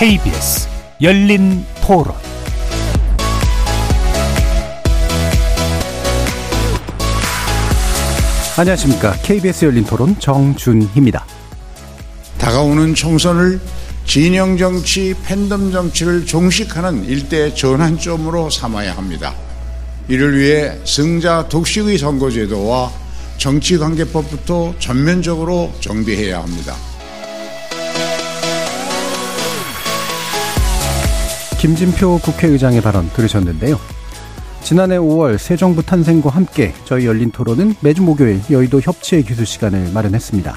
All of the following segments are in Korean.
KBS 열린 토론 안녕하십니까. KBS 열린 토론 정준희입니다. 다가오는 총선을 진영 정치, 팬덤 정치를 종식하는 일대 전환점으로 삼아야 합니다. 이를 위해 승자 독식의 선거제도와 정치관계법부터 전면적으로 정비해야 합니다. 김진표 국회의장의 발언 들으셨는데요. 지난해 5월 새 정부 탄생과 함께 저희 열린 토론은 매주 목요일 여의도 협치의 기술 시간을 마련했습니다.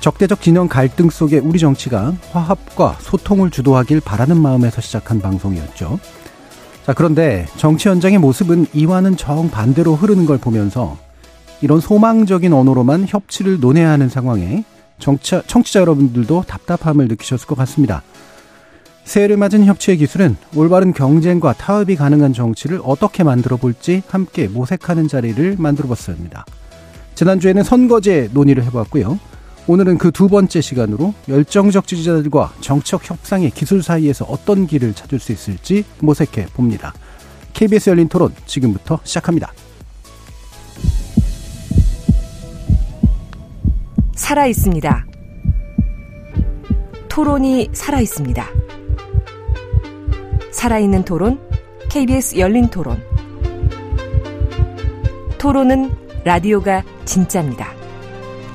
적대적 진영 갈등 속에 우리 정치가 화합과 소통을 주도하길 바라는 마음에서 시작한 방송이었죠. 자, 그런데 정치 현장의 모습은 이와는 정반대로 흐르는 걸 보면서 이런 소망적인 언어로만 협치를 논해야 하는 상황에 정치, 청취자 여러분들도 답답함을 느끼셨을 것 같습니다. 새해를 맞은 협치의 기술은 올바른 경쟁과 타협이 가능한 정치를 어떻게 만들어 볼지 함께 모색하는 자리를 만들어 봤습니다. 지난주에는 선거제 논의를 해보았고요. 오늘은 그 두 번째 시간으로 열정적 지지자들과 정책 협상의 기술 사이에서 어떤 길을 찾을 수 있을지 모색해 봅니다. KBS 열린 토론 지금부터 시작합니다. 살아 있습니다. 토론이 살아 있습니다. 살아있는 토론, KBS 열린 토론. 토론은 라디오가 진짜입니다.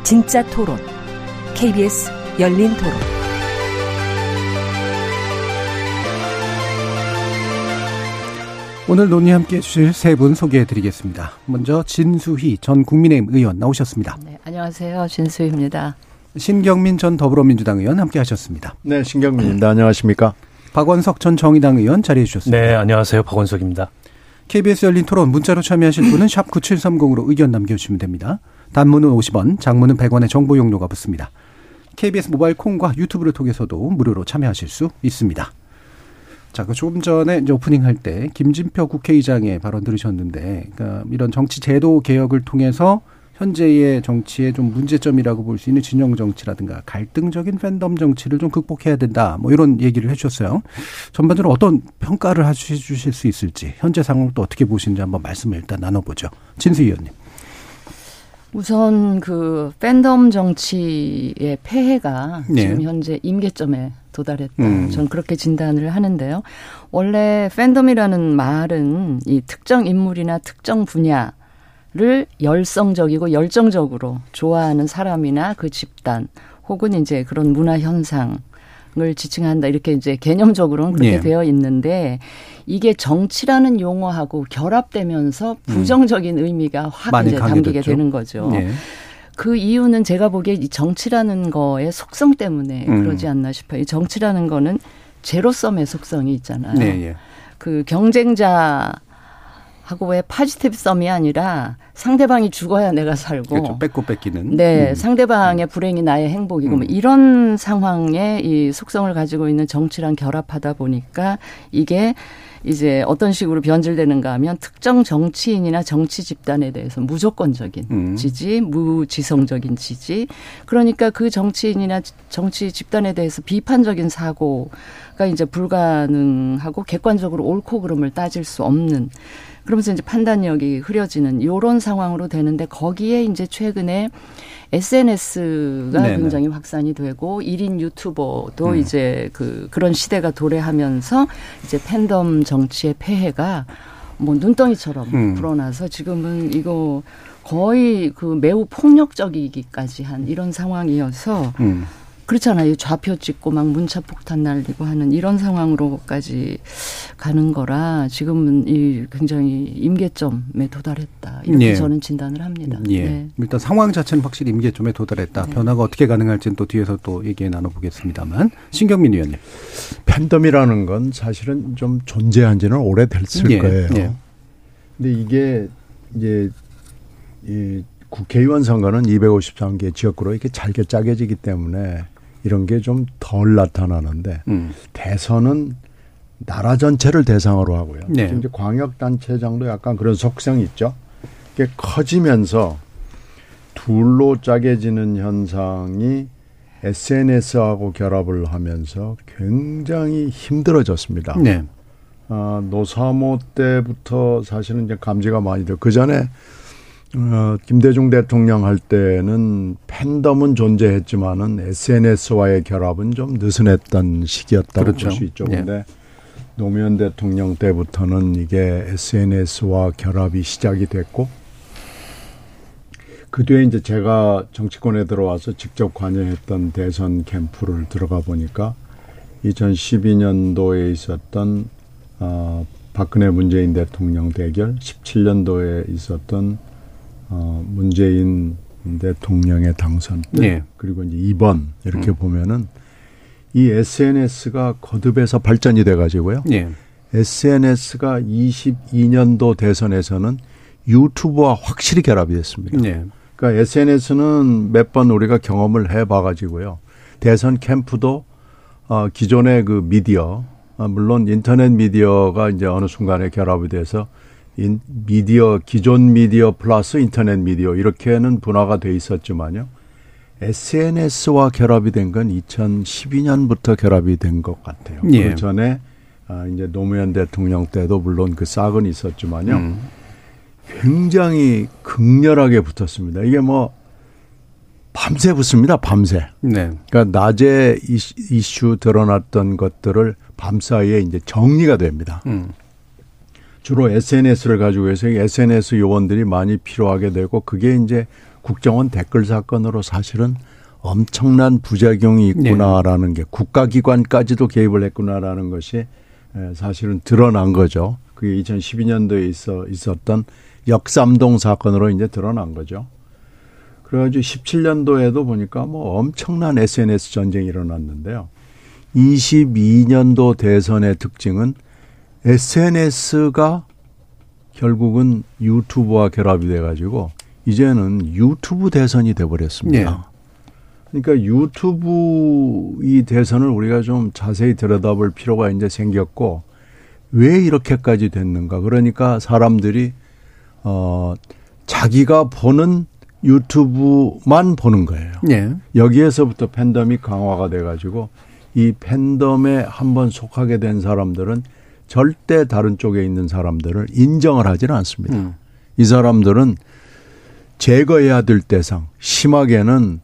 진짜 토론, KBS 열린 토론. 오늘 논의 함께 해주실 세 분 소개해 드리겠습니다. 먼저 진수희 전 국민의힘 의원 나오셨습니다. 네, 안녕하세요. 진수희입니다. 신경민 전 더불어민주당 의원 함께 하셨습니다. 네, 신경민입니다. 안녕하십니까? 박원석 전 정의당 의원 자리해 주셨습니다. 네, 안녕하세요. 박원석입니다. KBS 열린 토론 문자로 참여하실 분은 샵 9730으로 의견 남겨주시면 됩니다. 단문은 50원, 장문은 100원의 정보 용료가 붙습니다. KBS 모바일 콩과 유튜브를 통해서도 무료로 참여하실 수 있습니다. 자, 그 조금 전에 이제 오프닝 할 때 김진표 국회의장의 발언 들으셨는데, 그러니까 이런 정치 제도 개혁을 통해서 현재의 정치의 좀 문제점이라고 볼 수 있는 진영 정치라든가 갈등적인 팬덤 정치를 좀 극복해야 된다. 뭐 이런 얘기를 해주셨어요. 전반적으로 어떤 평가를 해주실 수 있을지 현재 상황을 또 어떻게 보시는지 한번 말씀을 일단 나눠보죠. 진수 의원님. 우선 그 팬덤 정치의 폐해가 네. 지금 현재 임계점에 도달했다. 음. 저는 그렇게 진단을 하는데요. 원래 팬덤이라는 말은 이 특정 인물이나 특정 분야 를 열성적이고 열정적으로 좋아하는 사람이나 그 집단 혹은 이제 그런 문화 현상 을 지칭한다 이렇게 이제 개념적으로는 그렇게 예. 되어 있는데 이게 정치라는 용어하고 결합되면서 부정적인 의미가 확 이제 담기게. 되는 거죠. 네. 그 이유는 제가 보기에 이 정치라는 거의 속성 때문에 음. 그러지 않나 싶어요. 이 정치라는 거는 제로섬의 속성이 있잖아요. 네, 예. 그 경쟁자 하고 왜 파지티브 썸이 아니라 상대방이 죽어야 내가 살고 그렇죠. 뺏고 뺏기는. 네, 음. 상대방의 불행이 나의 행복이고 뭐 이런 상황에 이 속성을 가지고 있는 정치랑 결합하다 보니까 이게 이제 어떤 식으로 변질되는가 하면 특정 정치인이나 정치 집단에 대해서 무조건적인 음. 지지, 무지성적인 지지. 그러니까 그 정치인이나 정치 집단에 대해서 비판적인 사고가 이제 불가능하고 객관적으로 옳고 그름을 따질 수 없는 그러면서 이제 판단력이 흐려지는 요런 상황으로 되는데 거기에 이제 최근에 SNS가 네네. 굉장히 확산이 되고 1인 유튜버도 음. 이제 그 그런 시대가 도래하면서 이제 팬덤 정치의 폐해가 뭐 눈덩이처럼 음. 불어나서 지금은 이거 거의 그 매우 폭력적이기까지 한 이런 상황이어서 음. 그렇잖아요. 좌표 찍고 막 문자 폭탄 날리고 하는 이런 상황으로까지 가는 거라 지금은 이 굉장히 임계점에 도달했다. 이렇게 예. 저는 진단을 합니다. 예. 네. 일단 상황 자체는 확실히 임계점에 도달했다. 네. 변화가 어떻게 가능할지는 또 뒤에서 또 얘기 나눠보겠습니다만. 신경민 의원님. 팬덤이라는 건 사실은 좀 존재한 지는 오래됐을 예, 거예요. 예. 근데 이게 이제 이 국회의원 선거는 253개 지역구로 이렇게 잘게 짜겨지기 때문에 이런 게 좀 덜 나타나는데 음. 대선은 나라 전체를 대상으로 하고요. 네. 지금 이제 광역 단체장도 약간 그런 속성이 있죠. 이게 커지면서 둘로 짜개지는 현상이 SNS하고 결합을 하면서 굉장히 힘들어졌습니다. 네. 아, 노사모 때부터 사실은 이제 감지가 많이 돼요. 그 전에 어, 김대중 대통령 할 때는 팬덤은 존재했지만은 SNS와의 결합은 좀 느슨했던 시기였다고 그렇죠. 볼수 있죠. 예. 근데 노무현 대통령 때부터는 이게 SNS와 결합이 시작이 됐고 그 뒤에 이제 제가 정치권에 들어와서 직접 관여했던 대선 캠프를 들어가 보니까 2012년도에 있었던 어, 박근혜 문재인 대통령 대결, 17년도에 있었던 어, 문재인 대통령의 당선 때 네. 그리고 이제 2번 이렇게 음. 보면은 이 SNS가 거듭해서 발전이 돼 가지고요. 예. SNS가 22년도 대선에서는 유튜브와 확실히 결합이 됐습니다. 네. 그러니까 SNS는 몇 번 우리가 경험을 해봐 가지고요. 대선 캠프도 어, 기존의 그 미디어, 아, 물론 인터넷 미디어가 이제 어느 순간에 결합이 돼서 인, 미디어, 기존 미디어 플러스 인터넷 미디어 이렇게는 분화가 돼 있었지만요. SNS와 결합이 된 건 2012년부터 결합이 된 것 같아요. 예. 그 전에 아, 이제 노무현 대통령 때도 물론 그 싹은 있었지만요. 음. 굉장히 극렬하게 붙었습니다. 이게 뭐 밤새 붙습니다. 밤새. 네. 그러니까 낮에 이슈, 이슈 드러났던 것들을 밤 사이에 이제 정리가 됩니다. 음. 주로 SNS를 가지고 해서 이 SNS 요원들이 많이 필요하게 되고 그게 이제 국정원 댓글 사건으로 사실은 엄청난 부작용이 있구나라는 게 국가기관까지도 개입을 했구나라는 것이 에, 사실은 드러난 거죠. 그게 2012년도에 있어 있었던 역삼동 사건으로 이제 드러난 거죠. 그래가지고 17년도에도 보니까 뭐 엄청난 SNS 전쟁이 일어났는데요. 22년도 대선의 특징은 SNS가 결국은 유튜브와 결합이 돼가지고 이제는 유튜브 대선이 돼버렸습니다. 그러니까 유튜브 이 대선을 우리가 좀 자세히 들여다볼 필요가 이제 생겼고 왜 이렇게까지 됐는가? 그러니까 사람들이 어 자기가 보는 유튜브만 보는 거예요. 예. 여기에서부터 팬덤이 강화가 돼가지고 이 팬덤에 한번 속하게 된 사람들은 절대 다른 쪽에 있는 사람들을 인정을 하지는 않습니다. 음. 이 사람들은 제거해야 될 대상, 심하게는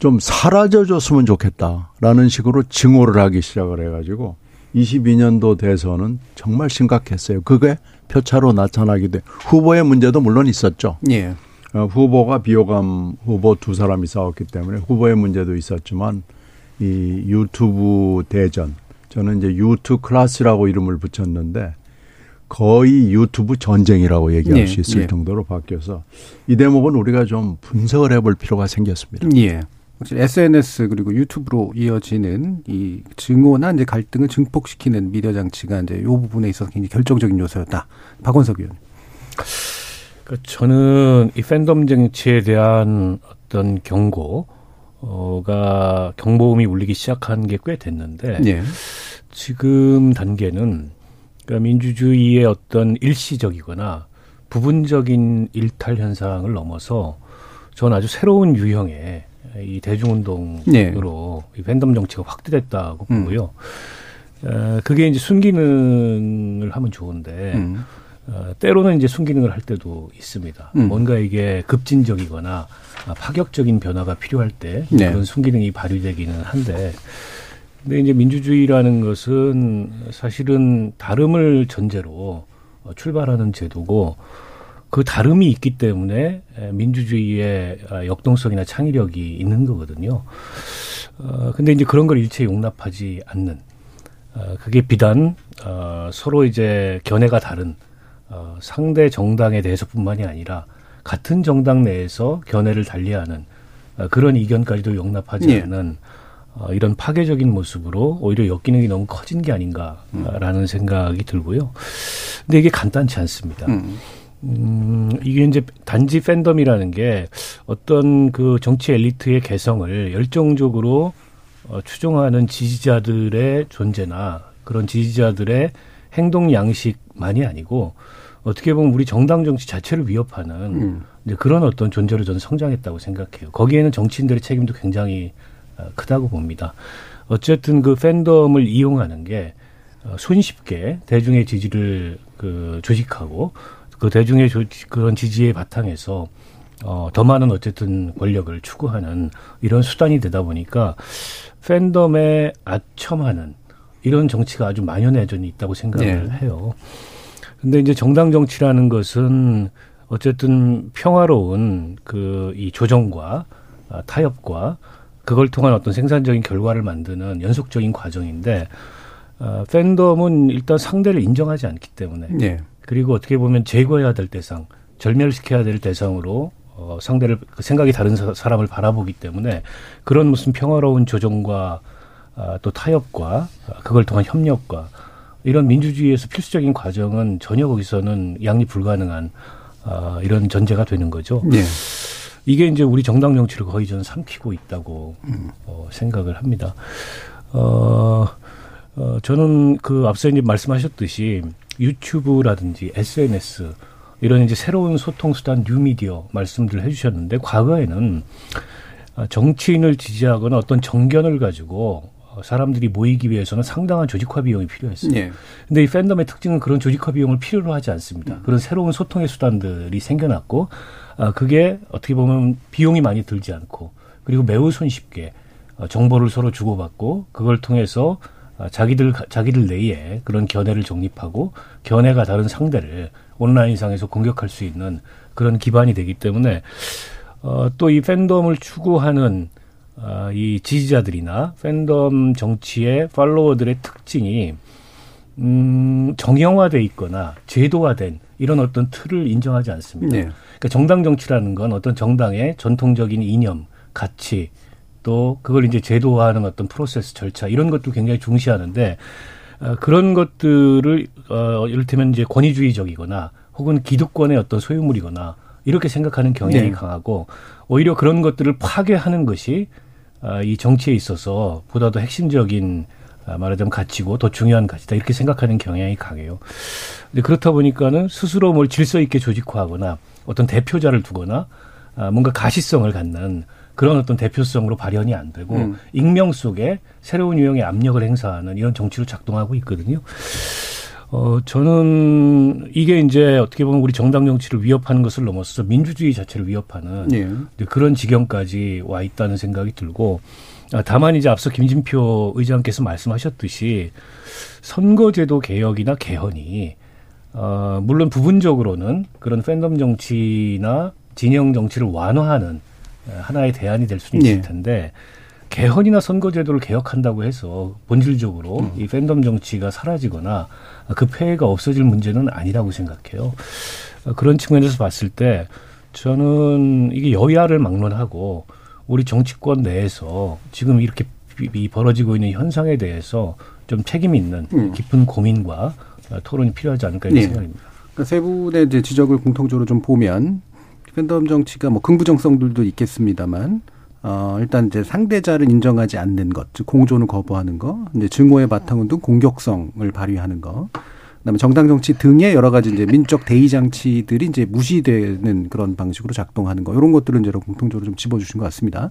좀 사라져 줬으면 좋겠다라는 식으로 증오를 하기 시작을 해가지고 22년도 대선은 정말 심각했어요. 그게 표차로 나타나게 돼. 후보의 문제도 물론 있었죠. 예. 어, 후보가 비호감 후보 두 사람이 싸웠기 때문에 후보의 문제도 있었지만 이 유튜브 대전 저는 이제 유튜브 클래스라고 이름을 붙였는데 거의 유튜브 전쟁이라고 얘기할 예, 수 있을 예. 정도로 바뀌어서 이 대목은 우리가 좀 분석을 해볼 필요가 생겼습니다. 예. 확실히 SNS 그리고 유튜브로 이어지는 이 증오나 이제 갈등을 증폭시키는 미디어 장치가 이제 이 부분에 있어서 굉장히 결정적인 요소였다. 박원석 의원. 그 저는 이 팬덤 정치에 대한 어떤 경고 가 경보음이 울리기 시작한 게 꽤 됐는데 예. 지금 단계는 그러니까 민주주의의 어떤 일시적이거나 부분적인 일탈 현상을 넘어서 저는 아주 새로운 유형의 이 대중운동으로 이 팬덤 정치가 확대됐다고 음. 보고요. 어, 그게 이제 순기능을 하면 좋은데 음. 어, 때로는 이제 순기능을 할 때도 있습니다. 음. 뭔가 이게 급진적이거나 아, 파격적인 변화가 필요할 때 네. 그런 순기능이 발휘되기는 한데 근데 이제 민주주의라는 것은 사실은 다름을 전제로 어, 출발하는 제도고 그 다름이 있기 때문에 에, 민주주의의 아, 역동성이나 창의력이 있는 거거든요. 어, 근데 이제 그런 걸 일체 용납하지 않는 어, 그게 비단 어, 서로 이제 견해가 다른 어, 상대 정당에 대해서뿐만이 아니라 같은 정당 내에서 견해를 달리하는 어, 그런 이견까지도 용납하지 예. 않는 어, 이런 파괴적인 모습으로 오히려 역기능이 너무 커진 게 아닌가라는 생각이 들고요. 근데 이게 간단치 않습니다. 음. 음, 이게 이제 단지 팬덤이라는 게 어떤 그 정치 엘리트의 개성을 열정적으로 어, 추종하는 지지자들의 존재나 그런 지지자들의 행동 양식만이 아니고 어떻게 보면 우리 정당 정치 자체를 위협하는 음. 이제 그런 어떤 존재로 저는 성장했다고 생각해요. 거기에는 정치인들의 책임도 굉장히 어, 크다고 봅니다. 어쨌든 그 팬덤을 이용하는 게 어, 손쉽게 대중의 지지를 그 조직하고 그 대중의 조, 그런 지지의 바탕에서 어, 더 많은 어쨌든 권력을 추구하는 이런 수단이 되다 보니까 팬덤에 아첨하는 이런 정치가 아주 만연해져 있다고 생각을 네. 해요. 근데 이제 정당 정치라는 것은 어쨌든 평화로운 그 이 조정과 아, 타협과 그걸 통한 어떤 생산적인 결과를 만드는 연속적인 과정인데 어, 팬덤은 일단 상대를 인정하지 않기 때문에 네. 그리고 어떻게 보면 제거해야 될 대상, 절멸시켜야 될 대상으로 어, 상대를 그 생각이 다른 사, 람을 바라보기 때문에 그런 무슨 평화로운 조정과 아, 또 타협과 아, 그걸 통한 협력과 이런 민주주의에서 필수적인 과정은 전혀 거기서는 양립 불가능한 아, 이런 전제가 되는 거죠. 네. 이게 이제 우리 정당 정치를 거의 저는 삼키고 있다고 음. 어, 생각을 합니다. 어, 어, 저는 그 앞서 이제 말씀하셨듯이 유튜브라든지 SNS 이런 이제 새로운 소통 수단 뉴미디어 말씀들 해주셨는데 과거에는 정치인을 지지하거나 어떤 정견을 가지고 사람들이 모이기 위해서는 상당한 조직화 비용이 필요했어요. 예. 근데 이 팬덤의 특징은 그런 조직화 비용을 필요로 하지 않습니다. 그런 새로운 소통의 수단들이 생겨났고, 아, 그게 어떻게 보면 비용이 많이 들지 않고, 그리고 매우 손쉽게 어, 정보를 서로 주고받고, 그걸 통해서 아, 자기들, 자기들 내에 그런 견해를 정립하고, 견해가 다른 상대를 온라인상에서 공격할 수 있는 그런 기반이 되기 때문에, 어, 또 이 팬덤을 추구하는 어, 이 지지자들이나 팬덤 정치의 팔로워들의 특징이 음, 정형화돼 있거나 제도화된 이런 어떤 틀을 인정하지 않습니다. 네. 그러니까 정당 정치라는 건 어떤 정당의 전통적인 이념, 가치, 또 그걸 이제 제도화하는 어떤 프로세스 절차 이런 것도 굉장히 중시하는데 어, 그런 것들을 어, 이를테면 이제 권위주의적이거나 혹은 기득권의 어떤 소유물이거나 이렇게 생각하는 경향이 네. 강하고 오히려 그런 것들을 파괴하는 것이 아, 이 정치에 있어서 보다 더 핵심적인 아, 말하자면 가치고 더 중요한 가치다 이렇게 생각하는 경향이 강해요. 근데 그렇다 보니까는 스스로 뭘 질서 있게 조직화하거나 어떤 대표자를 두거나 아, 뭔가 가시성을 갖는 그런 어떤 대표성으로 발현이 안 되고 음. 익명 속에 새로운 유형의 압력을 행사하는 이런 정치로 작동하고 있거든요. 어, 저는 이게 이제 어떻게 보면 우리 정당 정치를 위협하는 것을 넘어서서 민주주의 자체를 위협하는 예. 그런 지경까지 와 있다는 생각이 들고 아, 다만 이제 앞서 김진표 의장께서 말씀하셨듯이 선거제도 개혁이나 개헌이 어, 물론 부분적으로는 그런 팬덤 정치나 진영 정치를 완화하는 하나의 대안이 될 수는 있을 예. 텐데 개헌이나 선거제도를 개혁한다고 해서 본질적으로 음. 이 팬덤 정치가 사라지거나 그 폐해가 없어질 문제는 아니라고 생각해요. 그런 측면에서 봤을 때 저는 이게 여야를 막론하고 우리 정치권 내에서 지금 이렇게 이 벌어지고 있는 현상에 대해서 좀 책임 있는 음. 깊은 고민과 토론이 필요하지 않을까 이런 네. 생각입니다. 그러니까 세 분의 지적을 공통적으로 좀 보면 팬덤 정치가 뭐 긍부정성들도 있겠습니다만 어, 일단 이제 상대자를 인정하지 않는 것, 즉 공존을 거부하는 거, 이제 증오의 바탕은 둔 공격성을 발휘하는 거, 그다음에 정당 정치 등의 여러 가지 이제 민족 대의 장치들이 이제 무시되는 그런 방식으로 작동하는 거 이런 것들은 이제 공통적으로 좀 집어주신 것 같습니다.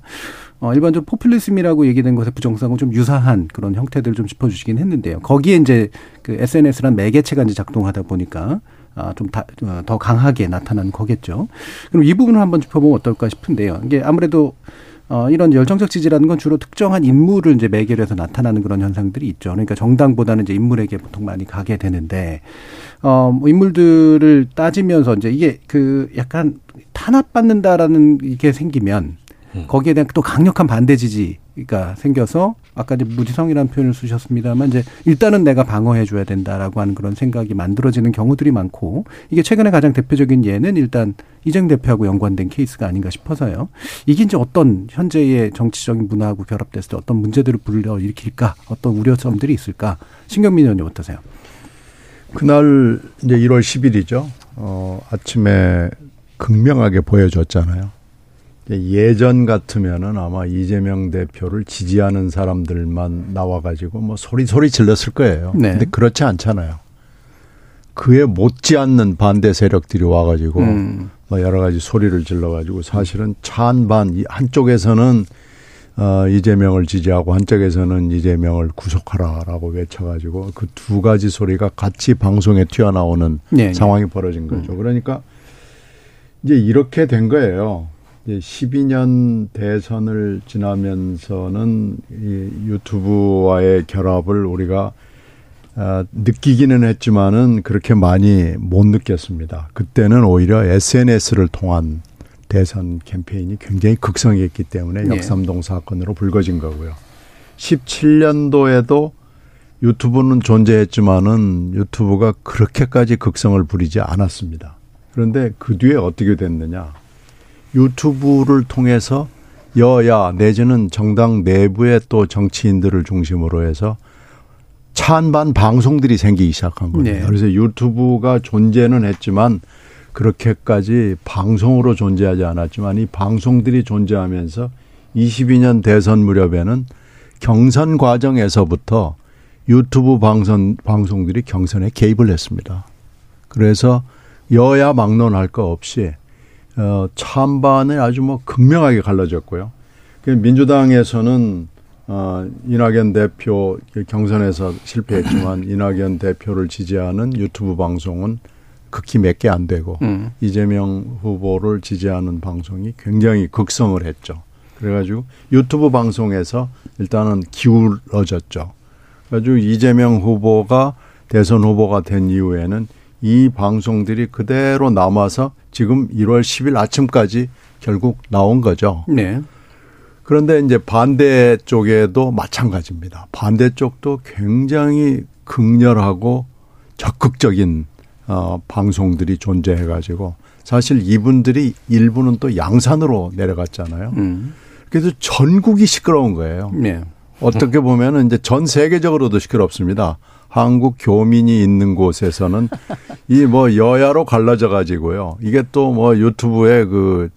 어, 일반적으로 포퓰리즘이라고 얘기된 것의 부정상은 좀 유사한 그런 형태들을 좀 짚어주시긴 했는데요. 거기에 이제 그 SNS란 매개체가 이제 작동하다 보니까 아, 좀 어, 더 강하게 나타나는 거겠죠. 그럼 이 부분을 한번 짚어보면 어떨까 싶은데요. 이게 아무래도 어, 이런 열정적 지지라는 건 주로 특정한 인물을 이제 매개로 해서 나타나는 그런 현상들이 있죠. 그러니까 정당보다는 이제 인물에게 보통 많이 가게 되는데, 어, 뭐 인물들을 따지면서 이제 이게 그 약간 탄압받는다라는 게 생기면 음. 거기에 대한 또 강력한 반대 지지가 생겨서 아까 이제 무지성이라는 표현을 쓰셨습니다만 이제 일단은 내가 방어해 줘야 된다라고 하는 그런 생각이 만들어지는 경우들이 많고 이게 최근에 가장 대표적인 예는 일단 이정 대표하고 연관된 케이스가 아닌가 싶어서요. 이게 이제 어떤 현재의 정치적인 문화하고 결합됐을 때 어떤 문제들을 불러 일으킬까 어떤 우려점들이 있을까 신경민 의원님 어떠세요? 그날 이제 1월 10일이죠. 어, 아침에 극명하게 보여줬잖아요. 예전 같으면은 아마 이재명 대표를 지지하는 사람들만 나와가지고 뭐 소리 소리 질렀을 거예요. 네. 근데 그렇지 않잖아요. 그에 못지않는 반대 세력들이 와가지고 음. 뭐 여러 가지 소리를 질러가지고 사실은 찬반 한쪽에서는 어, 이재명을 지지하고 한쪽에서는 이재명을 구속하라라고 외쳐가지고 그 두 가지 소리가 같이 방송에 튀어나오는 네, 상황이 벌어진 거죠. 그러니까 이제 이렇게 된 거예요. 이제 12년 대선을 지나면서는 이 유튜브와의 결합을 우리가 아, 느끼기는 했지만은 그렇게 많이 못 느꼈습니다. 그때는 오히려 SNS를 통한 대선 캠페인이 굉장히 극성했기 때문에 네. 역삼동 사건으로 불거진 거고요. 17년도에도 유튜브는 존재했지만은 유튜브가 그렇게까지 극성을 부리지 않았습니다. 그런데 그 뒤에 어떻게 됐느냐. 유튜브를 통해서 여야 내지는 정당 내부의 또 정치인들을 중심으로 해서 찬반 방송들이 생기기 시작한 겁니다. 네. 그래서 유튜브가 존재는 했지만 그렇게까지 방송으로 존재하지 않았지만 이 방송들이 존재하면서 22년 대선 무렵에는 경선 과정에서부터 유튜브 방송 방송들이 경선에 개입을 했습니다. 그래서 여야 막론할 거 없이 어 찬반을 아주 뭐 극명하게 갈라졌고요. 그 민주당에서는 어 이낙연 대표 경선에서 실패했지만 이낙연 대표를 지지하는 유튜브 방송은 극히 몇 개 안 되고 음. 이재명 후보를 지지하는 방송이 굉장히 극성을 했죠. 그래가지고 유튜브 방송에서 일단은 기울어졌죠. 그래가지고 이재명 후보가 대선 후보가 된 이후에는 이 방송들이 그대로 남아서 지금 1월 10일 아침까지 결국 나온 거죠. 네. 그런데 이제 반대 쪽에도 마찬가지입니다. 반대 쪽도 굉장히 극렬하고 적극적인 어 방송들이 존재해 가지고 사실 이분들이 일부는 또 양산으로 내려갔잖아요. 음. 그래서 전국이 시끄러운 거예요. 네. 어떻게 보면은 이제 전 세계적으로도 시끄럽습니다. 한국 교민이 있는 곳에서는 이 뭐 여야로 갈라져 가지고요. 이게 또 뭐 유튜브에 그,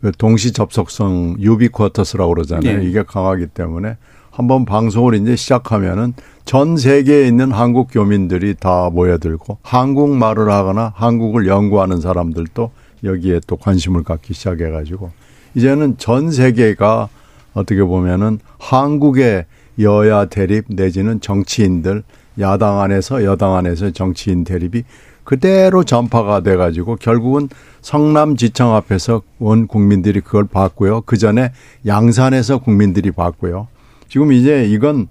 그 동시 접속성 유비쿼터스라고 그러잖아요. 예. 이게 강하기 때문에 한번 방송을 이제 시작하면은 전 세계에 있는 한국 교민들이 다 모여들고 한국말을 하거나 한국을 연구하는 사람들도 여기에 또 관심을 갖기 시작해 가지고 이제는 전 세계가 어떻게 보면은 한국의 여야 대립 내지는 정치인들 야당 안에서 여당 안에서 정치인 대립이 그대로 전파가 돼 가지고 결국은 성남 지청 앞에서 온 국민들이 그걸 봤고요. 그 전에 양산에서 국민들이 봤고요. 지금 이제 이건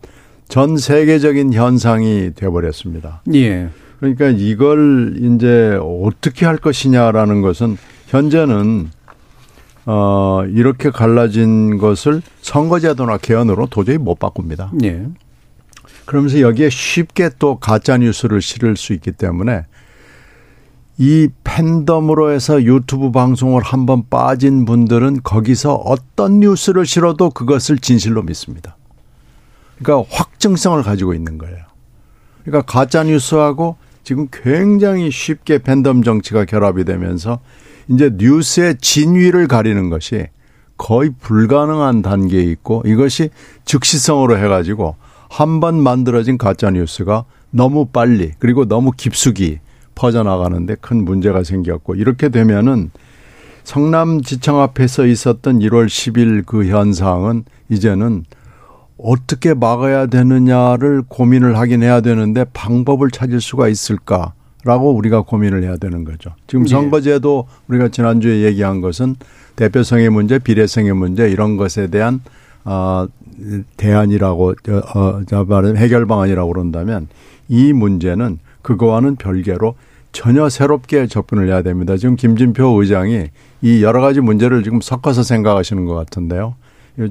전 세계적인 현상이 돼 버렸습니다. 예. 그러니까 이걸 이제 어떻게 할 것이냐라는 것은 현재는 어 이렇게 갈라진 것을 선거제도나 개헌으로 도저히 못 바꿉니다. 예. 그러면서 여기에 쉽게 또 가짜 뉴스를 실을 수 있기 때문에 이 팬덤으로 해서 유튜브 방송을 한번 빠진 분들은 거기서 어떤 뉴스를 실어도 그것을 진실로 믿습니다. 그러니까 확증성을 가지고 있는 거예요. 그러니까 가짜 뉴스하고 지금 굉장히 쉽게 팬덤 정치가 결합이 되면서 이제 뉴스의 진위를 가리는 것이 거의 불가능한 단계에 있고 이것이 즉시성으로 해가지고 한 번 만들어진 가짜 뉴스가 너무 빨리 그리고 너무 깊숙이 퍼져나가는데 큰 문제가 생겼고 이렇게 되면은 성남지청 앞에서 있었던 1월 10일 그 현상은 이제는 어떻게 막아야 되느냐를 고민을 하긴 해야 되는데 방법을 찾을 수가 있을까 라고 우리가 고민을 해야 되는 거죠. 지금 네. 선거제도 우리가 지난주에 얘기한 것은 대표성의 문제, 비례성의 문제 이런 것에 대한 어, 대안이라고 어, 어, 자 말하면 해결 방안이라고 그런다면 이 문제는 그거와는 별개로 전혀 새롭게 접근을 해야 됩니다. 지금 김진표 의장이 이 여러 가지 문제를 지금 섞어서 생각하시는 것 같은데요.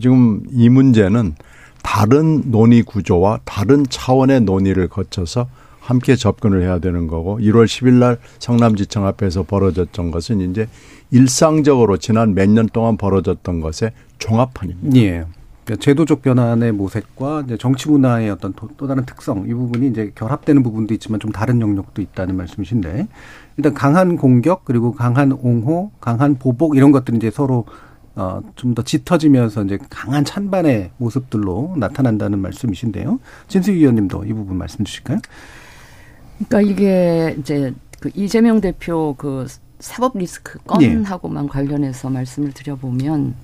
지금 이 문제는 다른 논의 구조와 다른 차원의 논의를 거쳐서 함께 접근을 해야 되는 거고 1월 10일 날 성남지청 앞에서 벌어졌던 것은 이제 일상적으로 지난 몇 년 동안 벌어졌던 것의 종합판입니다. 예. 그러니까 제도적 변환의 모색과 이제 정치 문화의 어떤 또, 또 다른 특성 이 부분이 이제 결합되는 부분도 있지만 좀 다른 영역도 있다는 말씀이신데 일단 강한 공격 그리고 강한 옹호, 강한 보복 이런 것들이 이제 서로 어, 좀 더 짙어지면서 이제 강한 찬반의 모습들로 나타난다는 말씀이신데요. 진수희 의원님도 이 부분 말씀 주실까요? 그러니까 이게 이제 그 이재명 대표 그 사법 리스크 예. 건하고만 관련해서 말씀을 드려보면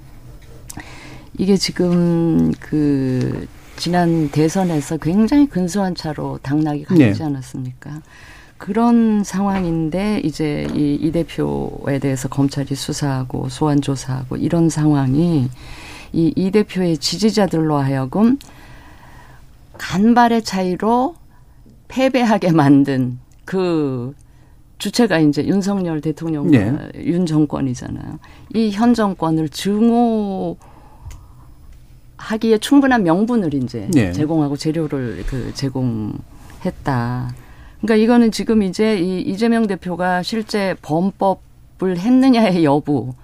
이게 지금 그 지난 대선에서 굉장히 근소한 차로 당락이 네. 않았습니까? 그런 상황인데 이제 이, 이 대표에 대해서 검찰이 수사하고 소환 조사하고 이런 상황이 이 이 대표의 지지자들로 하여금 간발의 차이로 패배하게 만든 그 주체가 이제 윤석열 대통령과 네. 윤 정권이잖아요. 이 현 정권을 증오 하기에 충분한 명분을 이제 네. 제공하고 재료를 그 제공했다. 그러니까 이거는 지금 이제 이 이재명 대표가 실제 범법을 했느냐의 여부,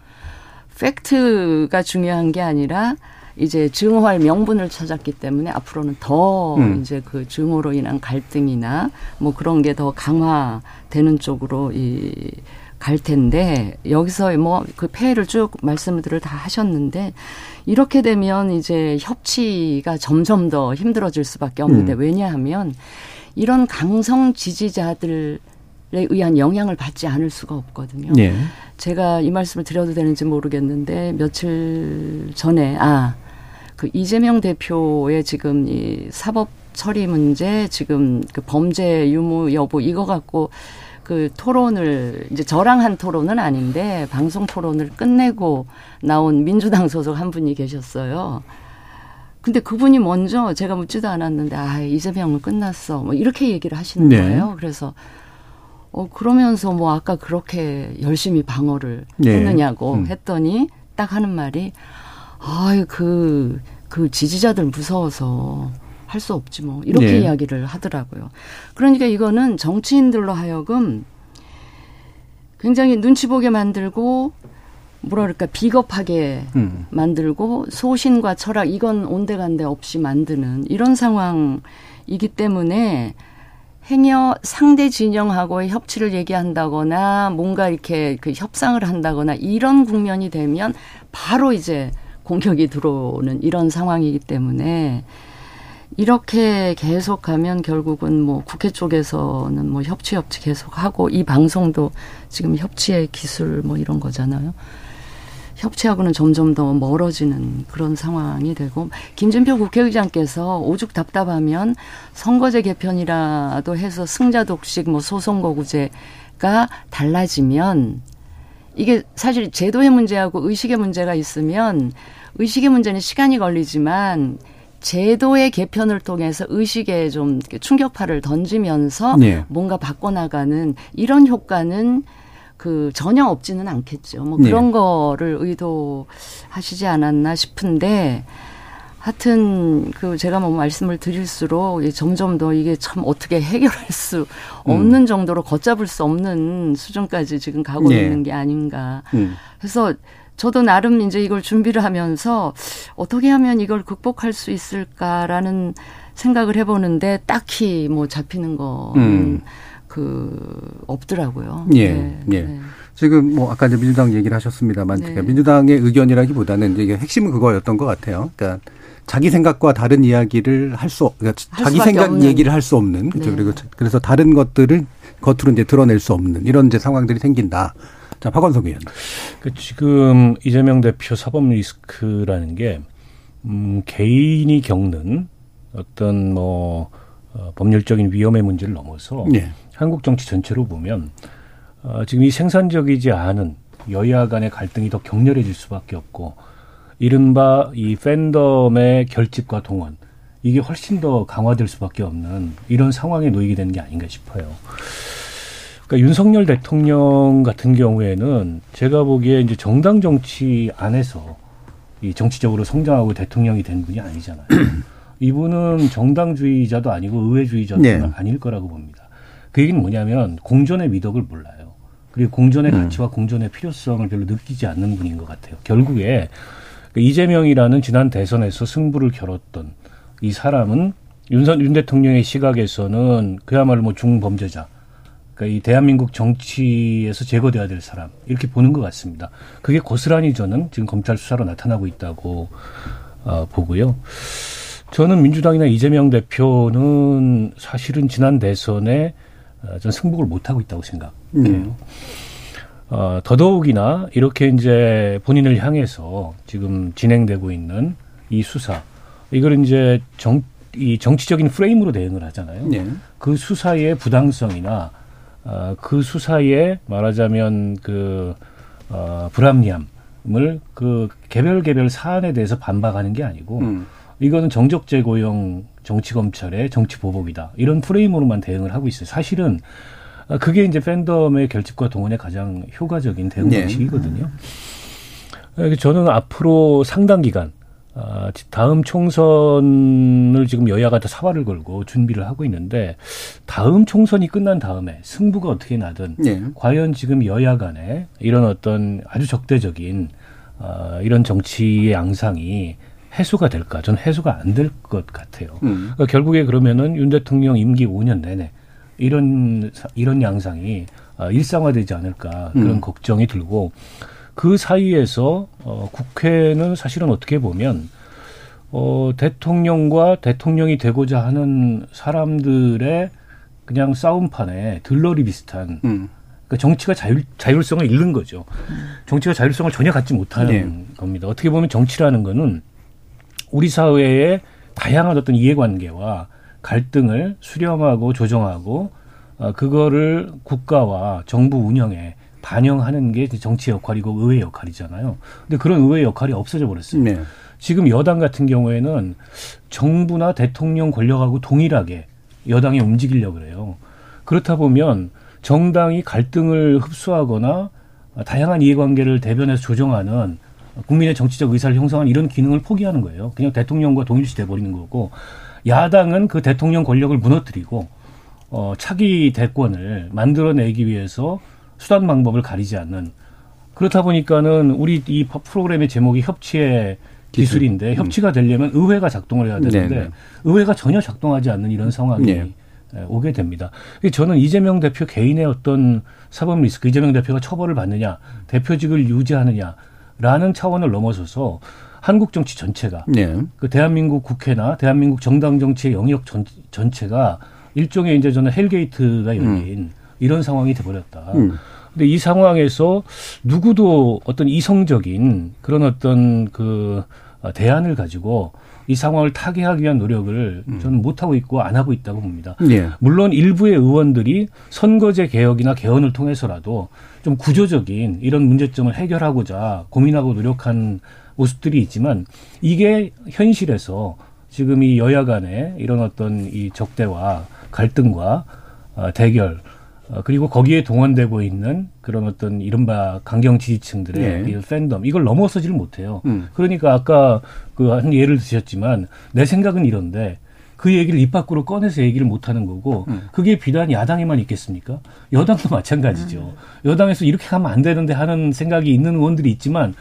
팩트가 중요한 게 아니라 이제 증오할 명분을 찾았기 때문에 앞으로는 더 음. 이제 그 증오로 인한 갈등이나 뭐 그런 게 더 강화되는 쪽으로 이 갈 텐데 여기서 뭐 그 폐해를 쭉 말씀들을 다 하셨는데 이렇게 되면 이제 협치가 점점 더 힘들어질 수밖에 없는데 음. 왜냐하면 이런 강성 지지자들 에 의한 영향을 받지 않을 수가 없거든요. 예. 제가 이 말씀을 드려도 되는지 모르겠는데 며칠 전에 아 그 이재명 대표의 지금 이 사법 처리 문제 지금 그 범죄 유무 여부 이거 갖고 그 토론을 이제 저랑 한 토론은 아닌데 방송 토론을 끝내고 나온 민주당 소속 한 분이 계셨어요. 근데 그분이 먼저 제가 묻지도 않았는데 아 이재명은 끝났어 뭐 이렇게 얘기를 하시는 네. 거예요. 그래서 어 그러면서 뭐 아까 그렇게 열심히 방어를 네. 했느냐고 음. 했더니 딱 하는 말이 아유 그그 그 지지자들 무서워서 할 수 없지 뭐 이렇게 네. 이야기를 하더라고요. 그러니까 이거는 정치인들로 하여금 굉장히 눈치 보게 만들고 뭐라 그럴까 비겁하게 음. 만들고 소신과 철학 이건 온데간데 없이 만드는 이런 상황이기 때문에 행여 상대 진영하고의 협치를 얘기한다거나 뭔가 이렇게 그 협상을 한다거나 이런 국면이 되면 바로 이제 공격이 들어오는 이런 상황이기 때문에 이렇게 계속하면 결국은 뭐 국회 쪽에서는 뭐 협치 협치 계속 하고 이 방송도 지금 협치의 기술 뭐 이런 거잖아요. 협치하고는 점점 더 멀어지는 그런 상황이 되고 김진표 국회의장께서 오죽 답답하면 선거제 개편이라도 해서 승자 독식 뭐 소선거구제가 달라지면 이게 사실 제도의 문제하고 의식의 문제가 있으면 의식의 문제는 시간이 걸리지만 제도의 개편을 통해서 의식에 좀 충격파를 던지면서 네. 뭔가 바꿔나가는 이런 효과는 그 전혀 없지는 않겠죠. 뭐 네. 그런 네. 거를 의도하시지 않았나 싶은데 하여튼 그 제가 뭐 말씀을 드릴수록 점점 더 이게 참 어떻게 해결할 수 없는 음. 정도로 걷잡을 수 없는 수준까지 지금 가고 네. 있는 게 아닌가. 음. 그래서 저도 나름 이제 이걸 준비를 하면서 어떻게 하면 이걸 극복할 수 있을까라는 생각을 해보는데 딱히 뭐 잡히는 거. 음. 그 없더라고요. 예, 네, 예. 네. 지금 뭐 아까 이제 민주당 얘기를 하셨습니다만, 네. 그러니까 민주당의 의견이라기보다는 이게 핵심은 그거였던 것 같아요. 그러니까 자기 생각과 다른 이야기를 할 수, 그러니까 할 자기 생각 없는. 얘기를 할 수 없는, 그렇죠. 네. 그리고 그래서 다른 것들을 겉으로 이제 드러낼 수 없는 이런 이제 상황들이 생긴다. 자, 박원석 의원. 그 지금 이재명 대표 사법 리스크라는 게 음, 개인이 겪는 어떤 뭐 어, 법률적인 위험의 문제를 넘어서 네. 한국 정치 전체로 보면 어, 지금 이 생산적이지 않은 여야 간의 갈등이 더 격렬해질 수밖에 없고 이른바 이 팬덤의 결집과 동원 이게 훨씬 더 강화될 수밖에 없는 이런 상황에 놓이게 되는 게 아닌가 싶어요. 그러니까 윤석열 대통령 같은 경우에는 제가 보기에 이제 정당 정치 안에서 이 정치적으로 성장하고 대통령이 된 분이 아니잖아요. 이분은 정당주의자도 아니고 의회주의자도 네. 아닐 거라고 봅니다. 그 얘기는 뭐냐면 공존의 미덕을 몰라요. 그리고 공존의 음. 가치와 공존의 필요성을 별로 느끼지 않는 분인 것 같아요. 결국에 그 이재명이라는 지난 대선에서 승부를 겨뤘던 이 사람은 윤선 윤 대통령의 시각에서는 그야말로 뭐 중범죄자. 그러니까 이 대한민국 정치에서 제거돼야 될 사람 이렇게 보는 것 같습니다. 그게 고스란히 저는 지금 검찰 수사로 나타나고 있다고 어, 보고요. 저는 민주당이나 이재명 대표는 사실은 지난 대선에 어, 전 승복을 못 하고 있다고 생각해요. 음. 어, 더더욱이나 이렇게 이제 본인을 향해서 지금 진행되고 있는 이 수사 이걸 이제 정, 이 정치적인 프레임으로 대응을 하잖아요. 네. 그 수사의 부당성이나 어, 그 수사의 말하자면 그 어, 불합리함을 그 개별 개별 사안에 대해서 반박하는 게 아니고 음. 이거는 정적 제고용 정치 검찰의 정치 보복이다 이런 프레임으로만 대응을 하고 있어요. 사실은 아, 그게 이제 팬덤의 결집과 동원에 가장 효과적인 대응 네. 방식이거든요. 그래서 저는 앞으로 상당 기간 아, 다음 총선을 지금 여야가 다 사활을 걸고 준비를 하고 있는데 다음 총선이 끝난 다음에 승부가 어떻게 나든 네. 과연 지금 여야 간에 이런 어떤 아주 적대적인 어, 이런 정치의 양상이 해소가 될까? 저는 해소가 안 될 것 같아요. 음. 그러니까 결국에 그러면은 윤 대통령 임기 5년 내내 이런 사- 이런 양상이 어, 일상화되지 않을까 그런 음. 걱정이 들고 그 사이에서 어, 국회는 사실은 어떻게 보면 어, 대통령과 대통령이 되고자 하는 사람들의 그냥 싸움판에 들러리 비슷한 음. 그러니까 정치가 자율, 자율성을 잃는 거죠. 정치가 자율성을 전혀 갖지 못하는 네. 겁니다. 어떻게 보면 정치라는 거는 우리 사회의 다양한 어떤 이해관계와 갈등을 수렴하고 조정하고 어, 그거를 국가와 정부 운영에 반영하는 게 정치 역할이고 의회 역할이잖아요. 근데 그런 의회 역할이 없어져 버렸어요. 네. 지금 여당 같은 경우에는 정부나 대통령 권력하고 동일하게 여당이 움직이려고 그래요. 그렇다 보면 정당이 갈등을 흡수하거나 다양한 이해관계를 대변해서 조정하는 국민의 정치적 의사를 형성하는 이런 기능을 포기하는 거예요. 그냥 대통령과 동일시 돼 버리는 거고 야당은 그 대통령 권력을 무너뜨리고 어, 차기 대권을 만들어내기 위해서 수단 방법을 가리지 않는 그렇다 보니까는 우리 이 프로그램의 제목이 협치의 기술. 기술인데 협치가 되려면 의회가 작동을 해야 되는데 네네. 의회가 전혀 작동하지 않는 이런 상황이 네. 에, 오게 됩니다. 저는 이재명 대표 개인의 어떤 사법 리스크, 이재명 대표가 처벌을 받느냐, 대표직을 유지하느냐라는 차원을 넘어서서 한국 정치 전체가 네. 그 대한민국 국회나 대한민국 정당 정치의 영역 전, 전체가 일종의 이제 저는 hell gate가 열린 이런 상황이 돼버렸다. 음. 근데 이 상황에서 누구도 어떤 이성적인 그런 어떤 그 어, 대안을 가지고 이 상황을 타개하기 위한 노력을 저는 못 하고 있고 안 하고 있다고 봅니다. 네. 물론 일부의 의원들이 선거제 개혁이나 개헌을 통해서라도 좀 구조적인 이런 문제점을 해결하고자 고민하고 노력한 모습들이 있지만 이게 현실에서 지금 이 여야 간의 이런 어떤 이 적대와 갈등과 어, 대결 어, 그리고 거기에 동원되고 있는 그런 어떤 이른바 강경 지지층들의 네. 이 팬덤 이걸 넘어서지를 못해요. 음. 그러니까 아까 그 한 예를 드셨지만 내 생각은 이런데 그 얘기를 입 밖으로 꺼내서 얘기를 못 하는 거고 음. 그게 비단 야당에만 있겠습니까? 여당도 마찬가지죠. 여당에서 이렇게 가면 안 되는데 하는 생각이 있는 의원들이 있지만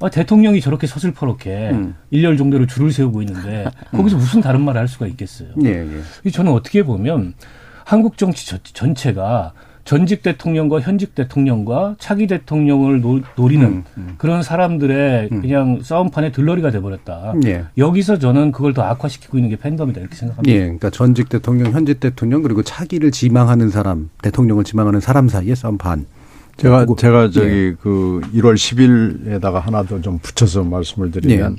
아, 대통령이 저렇게 서슬퍼렇게 음. 일렬 정도로 줄을 세우고 있는데 거기서 무슨 다른 말을 할 수가 있겠어요. 예, 예. 저는 어떻게 보면 한국 정치 저- 전체가 전직 대통령과 현직 대통령과 차기 대통령을 노, 노리는 그런 사람들의 그냥 싸움판에 들러리가 돼버렸다. 예. 여기서 저는 그걸 더 악화시키고 있는 게 팬덤이다 이렇게 생각합니다. 예, 그러니까 전직 대통령, 현직 대통령 그리고 차기를 지망하는 사람, 대통령을 지망하는 사람 사이의 싸움판. 제가 그리고- 제가 저기 예. 그 1월 10일에다가 하나 더 좀 붙여서 말씀을 드리면 예.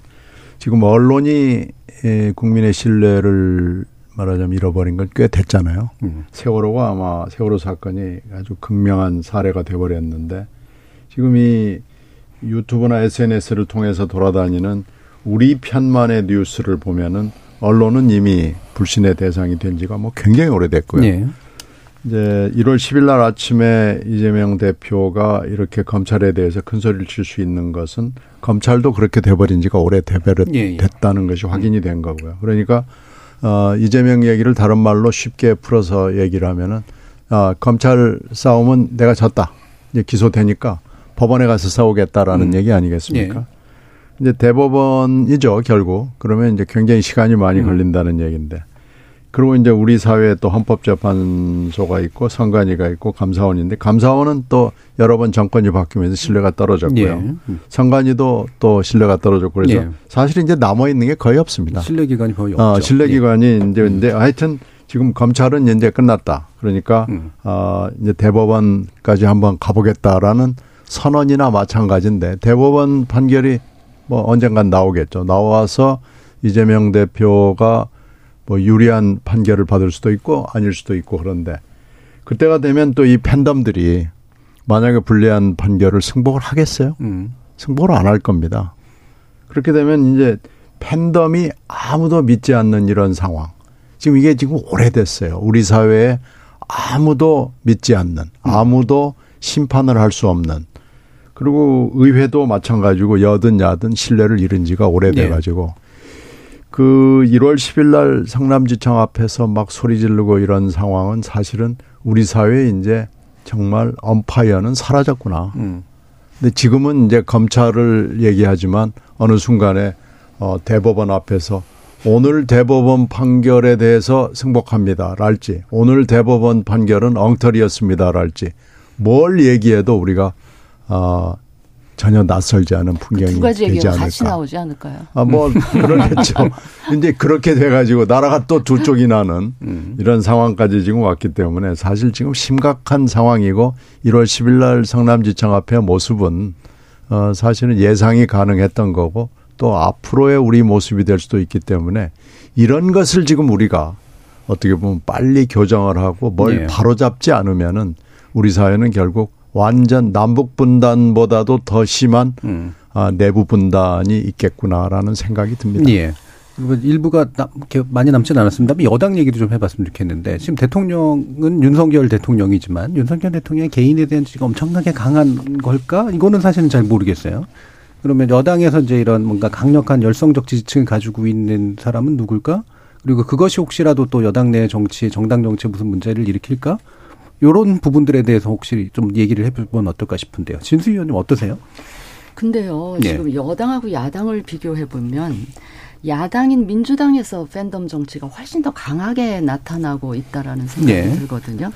지금 언론이 에, 국민의 신뢰를 말하자면 잃어버린 건 꽤 됐잖아요. 음. 세월호가 아마 세월호 사건이 아주 극명한 사례가 돼버렸는데 지금 이 유튜브나 SNS를 통해서 돌아다니는 우리 편만의 뉴스를 보면은 언론은 이미 불신의 대상이 된 지가 뭐 굉장히 오래됐고요. 예. 이제 1월 10일 날 아침에 이재명 대표가 이렇게 검찰에 대해서 큰 소리를 칠 수 있는 것은 검찰도 그렇게 돼버린 지가 오래 돼버렸, 예, 예. 됐다는 것이 확인이 된 거고요. 그러니까 어, 이재명 얘기를 다른 말로 쉽게 풀어서 얘기를 하면은 아, 검찰 싸움은 내가 졌다. 이제 기소되니까 법원에 가서 싸우겠다라는 음. 얘기 아니겠습니까? 예. 이제 대법원이죠, 결국. 그러면 이제 굉장히 시간이 많이 음. 걸린다는 얘기인데. 그리고 이제 우리 사회에 또 헌법재판소가 있고 선관위가 있고 감사원인데 감사원은 또 여러 번 정권이 바뀌면서 신뢰가 떨어졌고요. 예. 음. 선관위도 또 신뢰가 떨어졌고 그래서 예. 사실 이제 남아 있는 게 거의 없습니다. 신뢰 기관이 거의 없죠. 어, 신뢰 기관이 이제 근데 하여튼 지금 검찰은 이제 끝났다. 그러니까 음. 어 이제 대법원까지 한번 가보겠다라는 선언이나 마찬가지인데 대법원 판결이 뭐 언젠간 나오겠죠. 나와서 이재명 대표가 뭐 유리한 판결을 받을 수도 있고 아닐 수도 있고 그런데 그때가 되면 또 이 팬덤들이 만약에 불리한 판결을 승복을 하겠어요? 음. 승복을 안 할 겁니다. 그렇게 되면 이제 팬덤이 아무도 믿지 않는 이런 상황. 지금 이게 지금 오래됐어요. 우리 사회에 아무도 믿지 않는, 아무도 심판을 할 수 없는. 그리고 의회도 마찬가지고 여든 야든 신뢰를 잃은 지가 오래돼 가지고 네. 그 1월 10일 날 성남지청 앞에서 막 소리 지르고 이런 상황은 사실은 우리 사회에 이제 정말 언파이어는 사라졌구나. 음. 근데 지금은 이제 검찰을 얘기하지만 어느 순간에 어 대법원 앞에서 오늘 대법원 판결에 대해서 승복합니다랄지 오늘 대법원 판결은 엉터리였습니다랄지 뭘 얘기해도 우리가 어 전혀 낯설지 않은 그 풍경이 그두 가지 되지 않을까. 같이 나오지 않을까요? 아, 뭐 그러겠죠. 이제 그렇게 돼가지고 나라가 또 두 쪽이 나는 음. 이런 상황까지 지금 왔기 때문에 사실 지금 심각한 상황이고 1월 10일 날 성남지청 앞의 모습은 어 사실은 예상이 가능했던 거고 또 앞으로의 우리 모습이 될 수도 있기 때문에 이런 것을 지금 우리가 어떻게 보면 빨리 교정을 하고 뭘 네. 바로잡지 않으면은 우리 사회는 결국 완전 남북 분단보다도 더 심한 음. 아, 내부 분단이 있겠구나라는 생각이 듭니다. 예. 일부가 많이 남지는 않았습니다. 여당 얘기도 좀 해봤으면 좋겠는데 지금 대통령은 윤석열 대통령이지만 윤석열 대통령의 개인에 대한 지금 엄청나게 강한 걸까? 이거는 사실은 잘 모르겠어요. 그러면 여당에서 이제 이런 뭔가 강력한 열성적 지지층을 가지고 있는 사람은 누굴까? 그리고 그것이 혹시라도 또 여당 내 정치, 정당 정치에 무슨 문제를 일으킬까? 요런 부분들에 대해서 혹시 좀 얘기를 해보면 어떨까 싶은데요. 진수 의원님 어떠세요? 근데요, 네. 지금 여당하고 야당을 비교해 보면 야당인 민주당에서 팬덤 정치가 훨씬 더 강하게 나타나고 있다라는 생각이 네. 들거든요.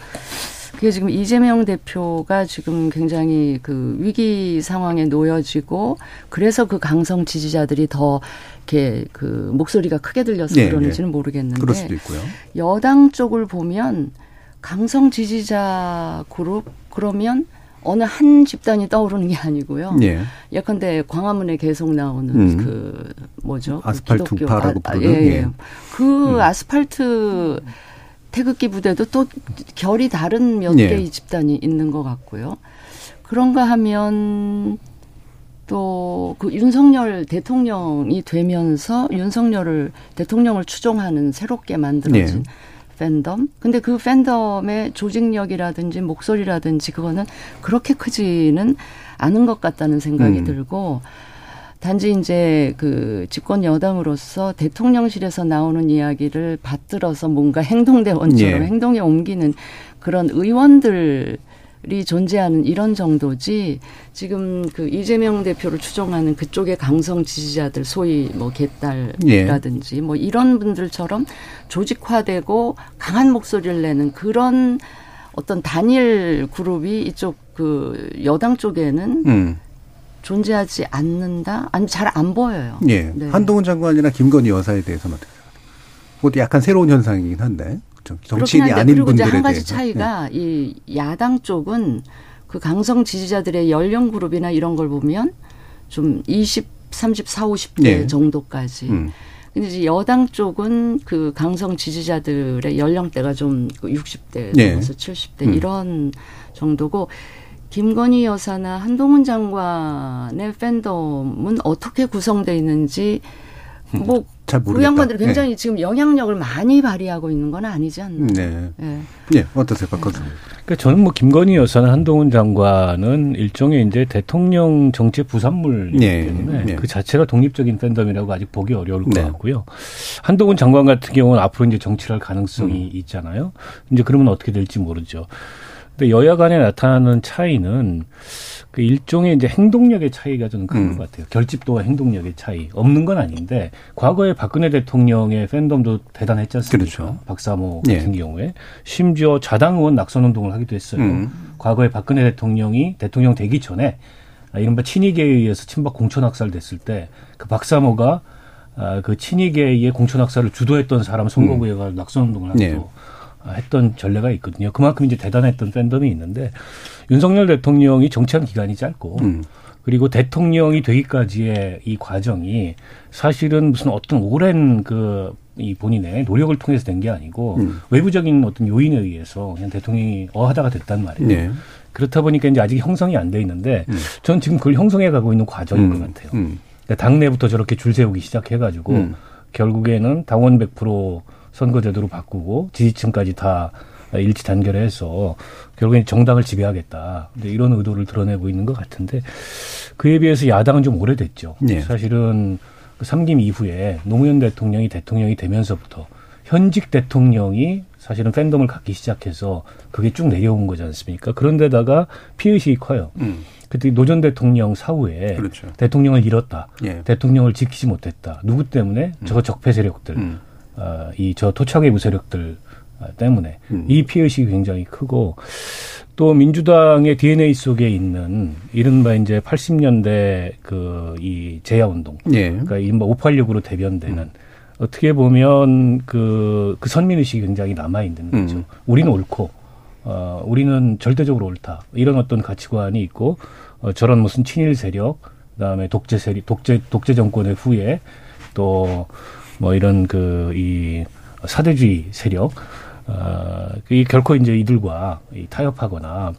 그게 지금 이재명 대표가 지금 굉장히 그 위기 상황에 놓여지고 그래서 그 강성 지지자들이 더 이렇게 그 목소리가 크게 들려서 네, 그러는지는 네. 모르겠는데 그럴 수도 있고요. 여당 쪽을 보면 강성 지지자 그룹 그러면 어느 한 집단이 떠오르는 게 아니고요. 예. 예컨대 광화문에 계속 나오는 음. 그 뭐죠? 그 아스팔트 우파라고 아, 부르는. 예, 예. 그 음. 아스팔트 태극기 부대도 또 결이 다른 몇 예. 개의 집단이 있는 것 같고요. 그런가 하면 또 그 윤석열 대통령이 되면서 윤석열을 대통령을 추종하는 새롭게 만들어진 예. 팬덤. 근데 그 팬덤의 조직력이라든지 목소리라든지 그거는 그렇게 크지는 않은 것 같다는 생각이 음. 들고 단지 이제 그 집권 여당으로서 대통령실에서 나오는 이야기를 받들어서 뭔가 행동 대원처럼 예. 행동에 옮기는 그런 의원들 이 존재하는 이런 정도지 지금 그 이재명 대표를 추종하는 그쪽의 강성 지지자들 소위 뭐 개딸이라든지 예. 뭐 이런 분들처럼 조직화되고 강한 목소리를 내는 그런 어떤 단일 그룹이 이쪽 그 여당 쪽에는 음. 존재하지 않는다? 아니 잘 안 보여요. 예. 네. 한동훈 장관이나 김건희 여사에 대해서는 어떻게 생각하세요? 그것도 약간 새로운 현상이긴 한데. 정치인이 아닌 그리고 분들에 이제 한 가지 대해서. 차이가 네. 이 야당 쪽은 그 강성 지지자들의 연령 그룹이나 이런 걸 보면 좀 20, 34, 50대 네. 정도까지. 음. 근데 이제 여당 쪽은 그 강성 지지자들의 연령대가 좀 60대 네. 넘어서 70대 음. 이런 정도고 김건희 여사나 한동훈 장관의 팬덤은 어떻게 구성돼 있는지 뭐 그 양반들이 굉장히 네. 지금 영향력을 많이 발휘하고 있는 건 아니지 않나요? 네. 네. 네. 어떠세요, 박헌 그러니까 저는 뭐 김건희 여사나 한동훈 장관은 일종의 이제 대통령 정치 부산물이기 네. 때문에 네. 그 자체가 독립적인 팬덤이라고 아직 보기 어려울 것 네. 같고요. 한동훈 장관 같은 경우는 앞으로 이제 정치를 할 가능성이 음. 있잖아요. 이제 그러면 어떻게 될지 모르죠. 근데 여야 간에 나타나는 차이는 그 일종의 이제 행동력의 차이가 저는 큰것 음. 같아요. 결집도와 행동력의 차이. 없는 건 아닌데 과거에 박근혜 대통령의 팬덤도 대단했지 않습니까? 그렇죠. 박사모 예. 같은 경우에 심지어 좌당 의원 낙선 운동을 하기도 했어요. 음. 과거에 박근혜 대통령이 대통령 되기 전에 이른바 친이계에 의해서 친박 공천 학살됐을 때 그 박사모가 아, 그 친이계의 공천학사를 주도했던 사람 선거구에 가 음. 낙선 운동을 하고 네. 했던 전례가 있거든요. 그만큼 이제 대단했던 팬덤이 있는데 윤석열 대통령이 정치한 기간이 짧고 음. 그리고 대통령이 되기까지의 이 과정이 사실은 무슨 어떤 오랜 그 이 본인의 노력을 통해서 된 게 아니고 음. 외부적인 어떤 요인에 의해서 그냥 대통령이 어하다가 됐단 말이에요. 네. 그렇다 보니까 이제 아직 형성이 안 돼 있는데 음. 전 지금 그걸 형성해 가고 있는 과정인 음. 것 같아요. 음. 그러니까 당내부터 저렇게 줄 세우기 시작해 가지고 음. 결국에는 당원 100% 선거제도로 바꾸고 지지층까지 다 일치 단결해서 결국엔 정당을 지배하겠다. 이런 의도를 드러내고 있는 것 같은데 그에 비해서 야당은 좀 오래됐죠. 네. 사실은 그 3김 이후에 노무현 대통령이 대통령이 되면서부터 현직 대통령이 사실은 팬덤을 갖기 시작해서 그게 쭉 내려온 거지 않습니까? 그런데다가 피의식이 커요. 음. 그때 노 전 대통령 사후에 그렇죠. 대통령을 잃었다. 예. 대통령을 지키지 못했다. 누구 때문에? 음. 저 적폐 세력들, 음. 어, 이저 토착외부 세력들 아, 때문에 음. 이 피해의식이 굉장히 크고 또 민주당의 DNA 속에 있는 이른바 이제 80년대 그이 제야 운동, 예. 그러니까 이른바 586으로 대변되는 음. 어떻게 보면 그, 그 선민의식이 굉장히 남아있는 거죠. 음. 우리는 옳고, 어, 우리는 절대적으로 옳다. 이런 어떤 가치관이 있고, 어, 저런 무슨 친일 세력, 그 다음에 독재 세력, 독재, 독재 정권의 후에 또 뭐 이런 그, 이 사대주의 세력, 어, 이 결코 이제 이들과 이 타협하거나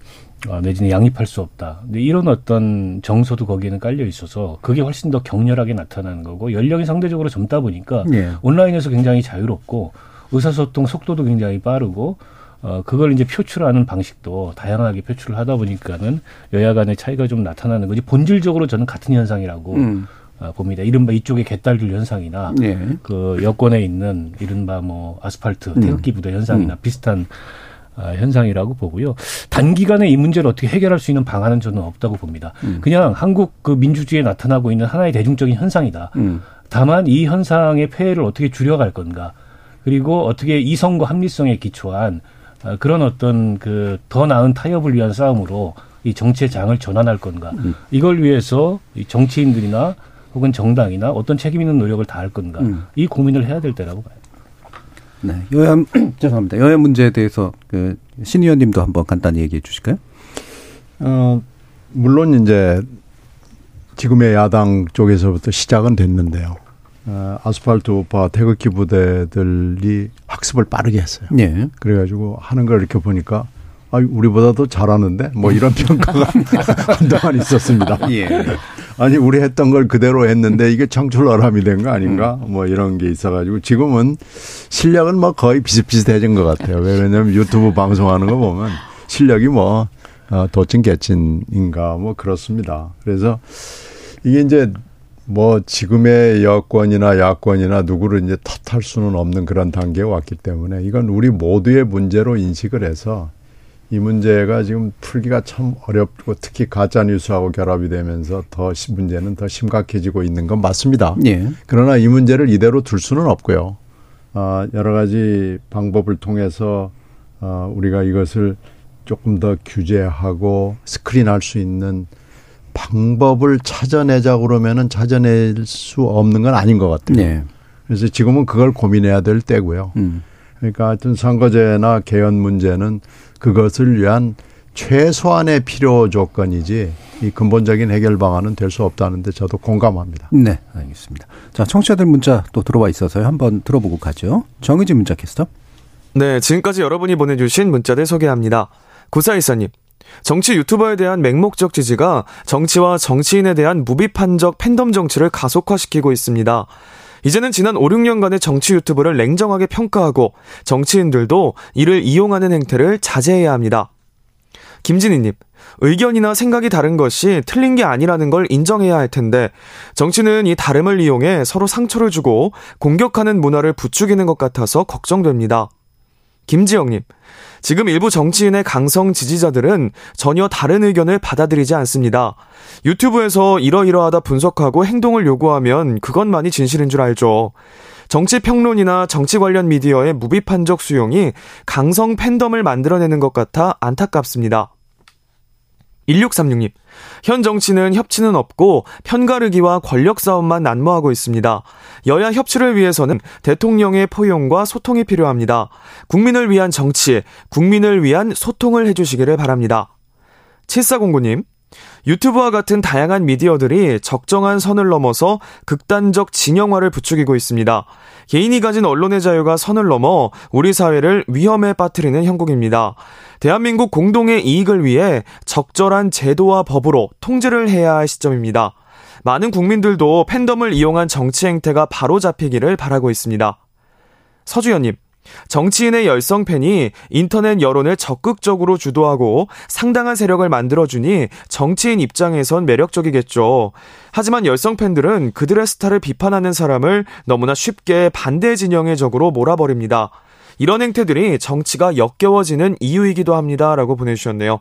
어, 내지는 양립할 수 없다. 근데 이런 어떤 정서도 거기에는 깔려 있어서 그게 훨씬 더 격렬하게 나타나는 거고 연령이 상대적으로 젊다 보니까 예. 온라인에서 굉장히 자유롭고 의사소통 속도도 굉장히 빠르고 어, 그걸 이제 표출하는 방식도 다양하게 표출을 하다 보니까는 여야 간의 차이가 좀 나타나는 거지 본질적으로 저는 같은 현상이라고 음. 어, 봅니다. 이른바 이쪽의 개딸들 현상이나 네. 그 여권에 있는 이른바 뭐 아스팔트 음. 태극기 부대 현상이나 음. 비슷한 어, 현상이라고 보고요. 단기간에 이 문제를 어떻게 해결할 수 있는 방안은 저는 없다고 봅니다. 음. 그냥 한국 그 민주주의에 나타나고 있는 하나의 대중적인 현상이다. 음. 다만 이 현상의 폐해를 어떻게 줄여갈 건가. 그리고 어떻게 이성과 합리성에 기초한 어, 그런 어떤 그 더 나은 타협을 위한 싸움으로 이 정치의 장을 전환할 건가. 음. 이걸 위해서 이 정치인들이나 혹은 정당이나 어떤 책임 있는 노력을 다할 건가 음. 이 고민을 해야 될 때라고 봐요. 네, 여야 죄송합니다. 여야 문제에 대해서 그신 의원님도 한번 간단히 얘기해 주실까요? 어 물론 이제 지금의 야당 쪽에서부터 시작은 됐는데요. 어, 아스팔트 우파 태극기 부대들이 학습을 빠르게 했어요. 네. 그래가지고 하는 걸 이렇게 보니까 아, 우리보다도 잘하는데 뭐 이런 평가가 한동안 있었습니다. 예. 아니 우리 했던 걸 그대로 했는데 이게 창출어람이 된 거 아닌가? 음. 뭐 이런 게 있어가지고 지금은 실력은 뭐 거의 비슷비슷해진 것 같아요. 왜냐하면 유튜브 방송하는 거 보면 실력이 뭐 어, 도친 개친인가 뭐 그렇습니다. 그래서 이게 이제 뭐 지금의 여권이나 야권이나 누구를 이제 탓할 수는 없는 그런 단계에 왔기 때문에 이건 우리 모두의 문제로 인식을 해서 이 문제가 지금 풀기가 참 어렵고 특히 가짜 뉴스하고 결합이 되면서 더 문제는 더 심각해지고 있는 건 맞습니다. 예. 그러나 이 문제를 이대로 둘 수는 없고요. 어, 여러 가지 방법을 통해서 어, 우리가 이것을 조금 더 규제하고 스크린할 수 있는 방법을 찾아내자 그러면은 찾아낼 수 없는 건 아닌 것 같아요. 네. 그래서 지금은 그걸 고민해야 될 때고요. 음. 그러니까 하여튼 선거제나 개헌 문제는 그것을 위한 최소한의 필요 조건이지 이 근본적인 해결 방안은 될 수 없다는데 저도 공감합니다. 네, 알겠습니다. 자, 청취자들 문자 또 들어와 있어서요. 한번 들어보고 가죠. 정의진 문자 캐스터. 네, 지금까지 여러분이 보내주신 문자들 소개합니다. 구사일사님, 정치 유튜버에 대한 맹목적 지지가 정치와 정치인에 대한 무비판적 팬덤 정치를 가속화시키고 있습니다. 이제는 지난 5, 6년간의 정치 유튜브를 냉정하게 평가하고 정치인들도 이를 이용하는 행태를 자제해야 합니다. 김진희님, 의견이나 생각이 다른 것이 틀린 게 아니라는 걸 인정해야 할 텐데, 정치는 이 다름을 이용해 서로 상처를 주고 공격하는 문화를 부추기는 것 같아서 걱정됩니다. 김지영님, 지금 일부 정치인의 강성 지지자들은 전혀 다른 의견을 받아들이지 않습니다. 유튜브에서 이러이러하다 분석하고 행동을 요구하면 그것만이 진실인 줄 알죠. 정치 평론이나 정치 관련 미디어의 무비판적 수용이 강성 팬덤을 만들어내는 것 같아 안타깝습니다. 1636님, 현 정치는 협치는 없고 편가르기와 권력 싸움만 난무하고 있습니다. 여야 협치를 위해서는 대통령의 포용과 소통이 필요합니다. 국민을 위한 정치, 국민을 위한 소통을 해주시기를 바랍니다. 7409님, 유튜브와 같은 다양한 미디어들이 적정한 선을 넘어서 극단적 진영화를 부추기고 있습니다. 개인이 가진 언론의 자유가 선을 넘어 우리 사회를 위험에 빠뜨리는 형국입니다. 대한민국 공동의 이익을 위해 적절한 제도와 법으로 통제를 해야 할 시점입니다. 많은 국민들도 팬덤을 이용한 정치 행태가 바로 잡히기를 바라고 있습니다. 서주연님, 정치인의 열성 팬이 인터넷 여론을 적극적으로 주도하고 상당한 세력을 만들어주니 정치인 입장에선 매력적이겠죠. 하지만 열성 팬들은 그들의 스타를 비판하는 사람을 너무나 쉽게 반대 진영의 적으로 몰아버립니다. 이런 행태들이 정치가 역겨워지는 이유이기도 합니다. 라고 보내주셨네요.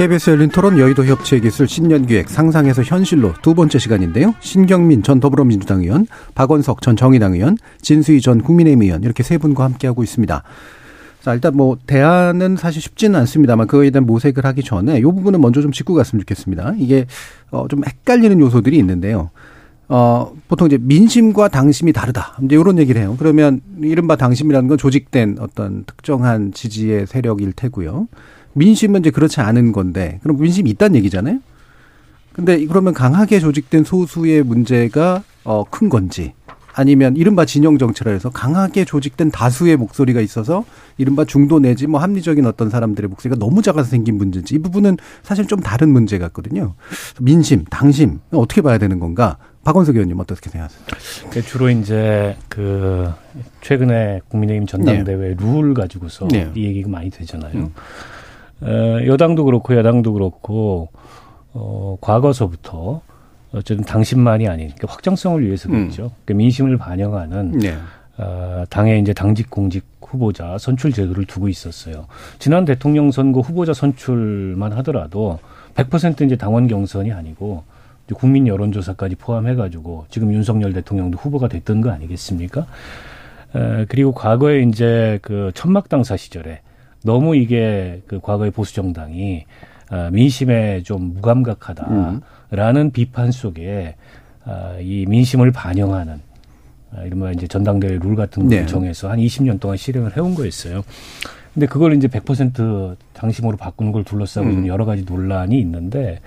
KBS 열린 토론 여의도 협치의 기술 신년기획 상상에서 현실로 두 번째 시간인데요. 신경민 전 더불어민주당 의원, 박원석 전 정의당 의원, 진수희 전 국민의힘 의원 이렇게 세 분과 함께하고 있습니다. 자, 일단 뭐 대안은 사실 쉽지는 않습니다만 그거에 대한 모색을 하기 전에 이 부분은 먼저 좀 짚고 갔으면 좋겠습니다. 이게 어좀 헷갈리는 요소들이 있는데요. 어, 보통 이제 민심과 당심이 다르다. 이제 이런 얘기를 해요. 그러면 이른바 당심이라는 건 조직된 어떤 특정한 지지의 세력일 테고요. 민심은 이제 그렇지 않은 건데 그럼 민심이 있다는 얘기잖아요. 근데 그러면 강하게 조직된 소수의 문제가 어, 큰 건지 아니면 이른바 진영 정치라 해서 강하게 조직된 다수의 목소리가 있어서 이른바 중도 내지 뭐 합리적인 어떤 사람들의 목소리가 너무 작아서 생긴 문제인지 이 부분은 사실 좀 다른 문제 같거든요. 민심, 당심 어떻게 봐야 되는 건가? 박원석 의원님 어떻게 생각하세요? 그 주로 이제 그 최근에 국민의힘 전당대회 네. 룰 가지고서 네. 이 얘기가 많이 되잖아요. 음. 어, 여당도 그렇고 여당도 그렇고 어, 과거서부터 어쨌든 당신만이 아닌 그러니까 확정성을 위해서 그렇죠. 음. 그러니까 민심을 반영하는 네. 어, 당의 이제 당직 공직 후보자 선출 제도를 두고 있었어요. 지난 대통령 선거 후보자 선출만 하더라도 100% 이제 당원 경선이 아니고 국민 여론조사까지 포함해가지고 지금 윤석열 대통령도 후보가 됐던 거 아니겠습니까? 에, 그리고 과거에 이제 그 천막당사 시절에 너무 이게 그 과거의 보수 정당이 어, 민심에 좀 무감각하다라는 음. 비판 속에 어, 이 민심을 반영하는 어, 이른바 이제 전당대회 룰 같은 걸 네. 정해서 한 20년 동안 실행을 해온 거였어요. 근데 그걸 이제 100% 당심으로 바꾸는 걸 둘러싸고 음. 여러 가지 논란이 있는데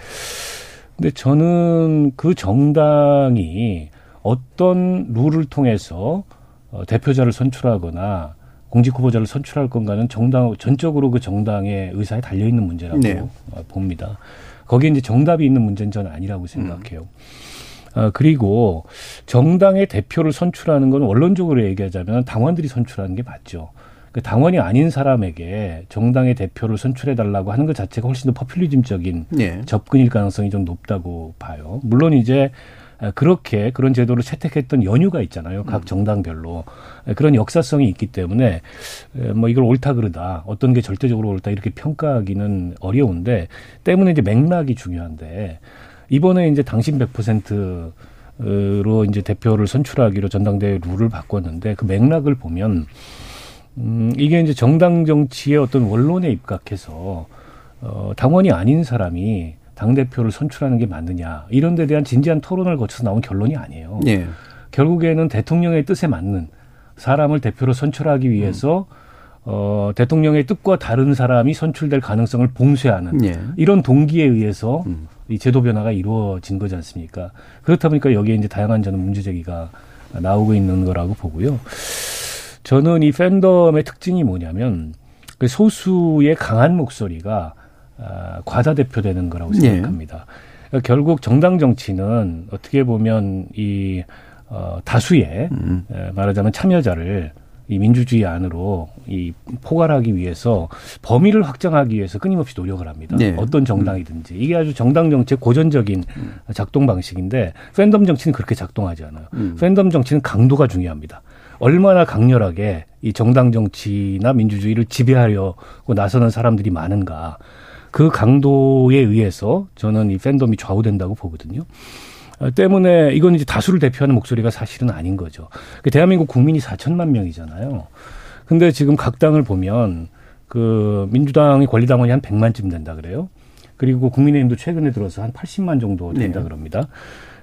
근데 저는 그 정당이 어떤 룰을 통해서 어, 대표자를 선출하거나 공직 후보자를 선출할 건가는 정당 전적으로 그 정당의 의사에 달려 있는 문제라고 네. 어, 봅니다. 거기에 이제 정답이 있는 문제는 저는 아니라고 생각해요. 음. 어, 그리고 정당의 대표를 선출하는 건 원론적으로 얘기하자면 당원들이 선출하는 게 맞죠. 그 당원이 아닌 사람에게 정당의 대표를 선출해 달라고 하는 것 자체가 훨씬 더 퍼퓰리즘적인 네. 접근일 가능성이 좀 높다고 봐요. 물론 이제 그렇게 그런 제도를 채택했던 연유가 있잖아요. 각 음. 정당별로 그런 역사성이 있기 때문에 뭐 이걸 옳다 그르다 어떤 게 절대적으로 옳다 이렇게 평가하기는 어려운데 때문에 이제 맥락이 중요한데 이번에 이제 당신 100%로 이제 대표를 선출하기로 전당대회 룰을 바꿨는데 그 맥락을 보면 음, 이게 이제 정당 정치의 어떤 원론에 입각해서 어, 당원이 아닌 사람이 당 대표를 선출하는 게 맞느냐 이런 데 대한 진지한 토론을 거쳐서 나온 결론이 아니에요. 네. 결국에는 대통령의 뜻에 맞는 사람을 대표로 선출하기 위해서 음. 어, 대통령의 뜻과 다른 사람이 선출될 가능성을 봉쇄하는 네. 이런 동기에 의해서 음. 이 제도 변화가 이루어진 거지 않습니까? 그렇다 보니까 여기에 이제 다양한 저는 문제 제기가 나오고 있는 거라고 보고요. 저는 이 팬덤의 특징이 뭐냐면 그 소수의 강한 목소리가 아, 과다 대표되는 거라고 예. 생각합니다. 그러니까 결국 정당 정치는 어떻게 보면 이 어, 다수의 음. 에, 말하자면 참여자를 이 민주주의 안으로 이 포괄하기 위해서 범위를 확장하기 위해서 끊임없이 노력을 합니다. 네. 어떤 정당이든지 이게 아주 정당 정치의 고전적인 작동 방식인데 팬덤 정치는 그렇게 작동하지 않아요. 음. 팬덤 정치는 강도가 중요합니다. 얼마나 강렬하게 이 정당 정치나 민주주의를 지배하려고 나서는 사람들이 많은가. 그 강도에 의해서 저는 이 팬덤이 좌우된다고 보거든요. 어, 때문에 이건 이제 다수를 대표하는 목소리가 사실은 아닌 거죠. 그 대한민국 국민이 4천만 명이잖아요. 근데 지금 각 당을 보면 그 민주당의 권리당원이 한 100만쯤 된다 그래요. 그리고 국민의힘도 최근에 들어서 한 80만 정도 된다 네. 그럽니다.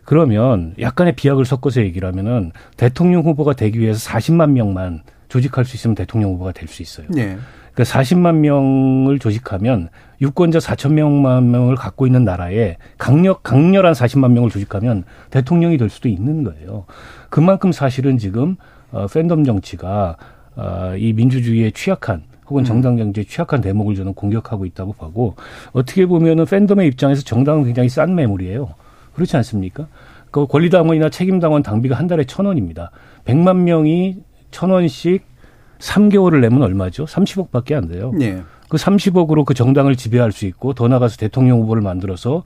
그러면 약간의 비약을 섞어서 얘기를 하면은 대통령 후보가 되기 위해서 40만 명만 조직할 수 있으면 대통령 후보가 될 수 있어요. 네. 그러니까 40만 명을 조직하면 유권자 4천 명만 명을 갖고 있는 나라에 강력 강렬한 40만 명을 조직하면 대통령이 될 수도 있는 거예요. 그만큼 사실은 지금 어, 팬덤 정치가 어, 이 민주주의에 취약한 혹은 정당 정치에 취약한 대목을 저는 공격하고 있다고 보고 어떻게 보면은 팬덤의 입장에서 정당은 굉장히 싼 매물이에요. 그렇지 않습니까? 그 권리당원이나 책임당원 당비가 한 달에 천 원입니다. 100만 명이 천 원씩 3개월을 내면 얼마죠? 30억밖에 안 돼요. 네. 그 30억으로 그 정당을 지배할 수 있고 더 나가서 대통령 후보를 만들어서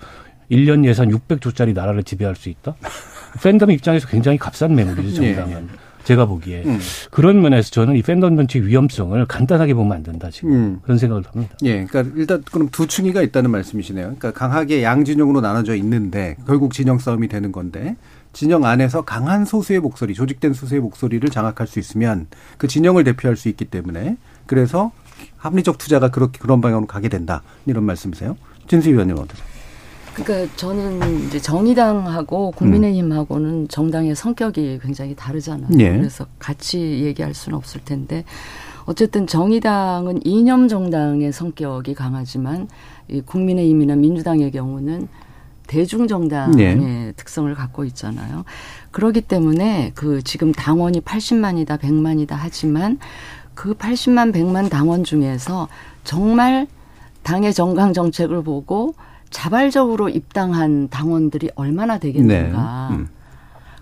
1년 예산 600조짜리 나라를 지배할 수 있다? 팬덤 입장에서 굉장히 값싼 매물이죠, 정당은. 제가 보기에. 음. 그런 면에서 저는 이 팬덤 정치의 위험성을 간단하게 보면 안 된다, 지금. 음. 그런 생각을 합니다. 예, 그러니까 일단 그럼 두 층이가 있다는 말씀이시네요. 그러니까 강하게 양진영으로 나눠져 있는데 결국 진영 싸움이 되는 건데 진영 안에서 강한 소수의 목소리, 조직된 소수의 목소리를 장악할 수 있으면 그 진영을 대표할 수 있기 때문에 그래서 합리적 투자가 그렇게 그런 방향으로 가게 된다 이런 말씀이세요? 진수 의원님 어떠세요? 그러니까 저는 이제 정의당하고 국민의힘하고는 정당의 성격이 굉장히 다르잖아요. 예. 그래서 같이 얘기할 수는 없을 텐데 어쨌든 정의당은 이념 정당의 성격이 강하지만 이 국민의힘이나 민주당의 경우는 대중정당의 네. 특성을 갖고 있잖아요. 그렇기 때문에 그 지금 당원이 80만이다, 100만이다 하지만 그 80만, 100만 당원 중에서 정말 당의 정강 정책을 보고 자발적으로 입당한 당원들이 얼마나 되겠는가. 음.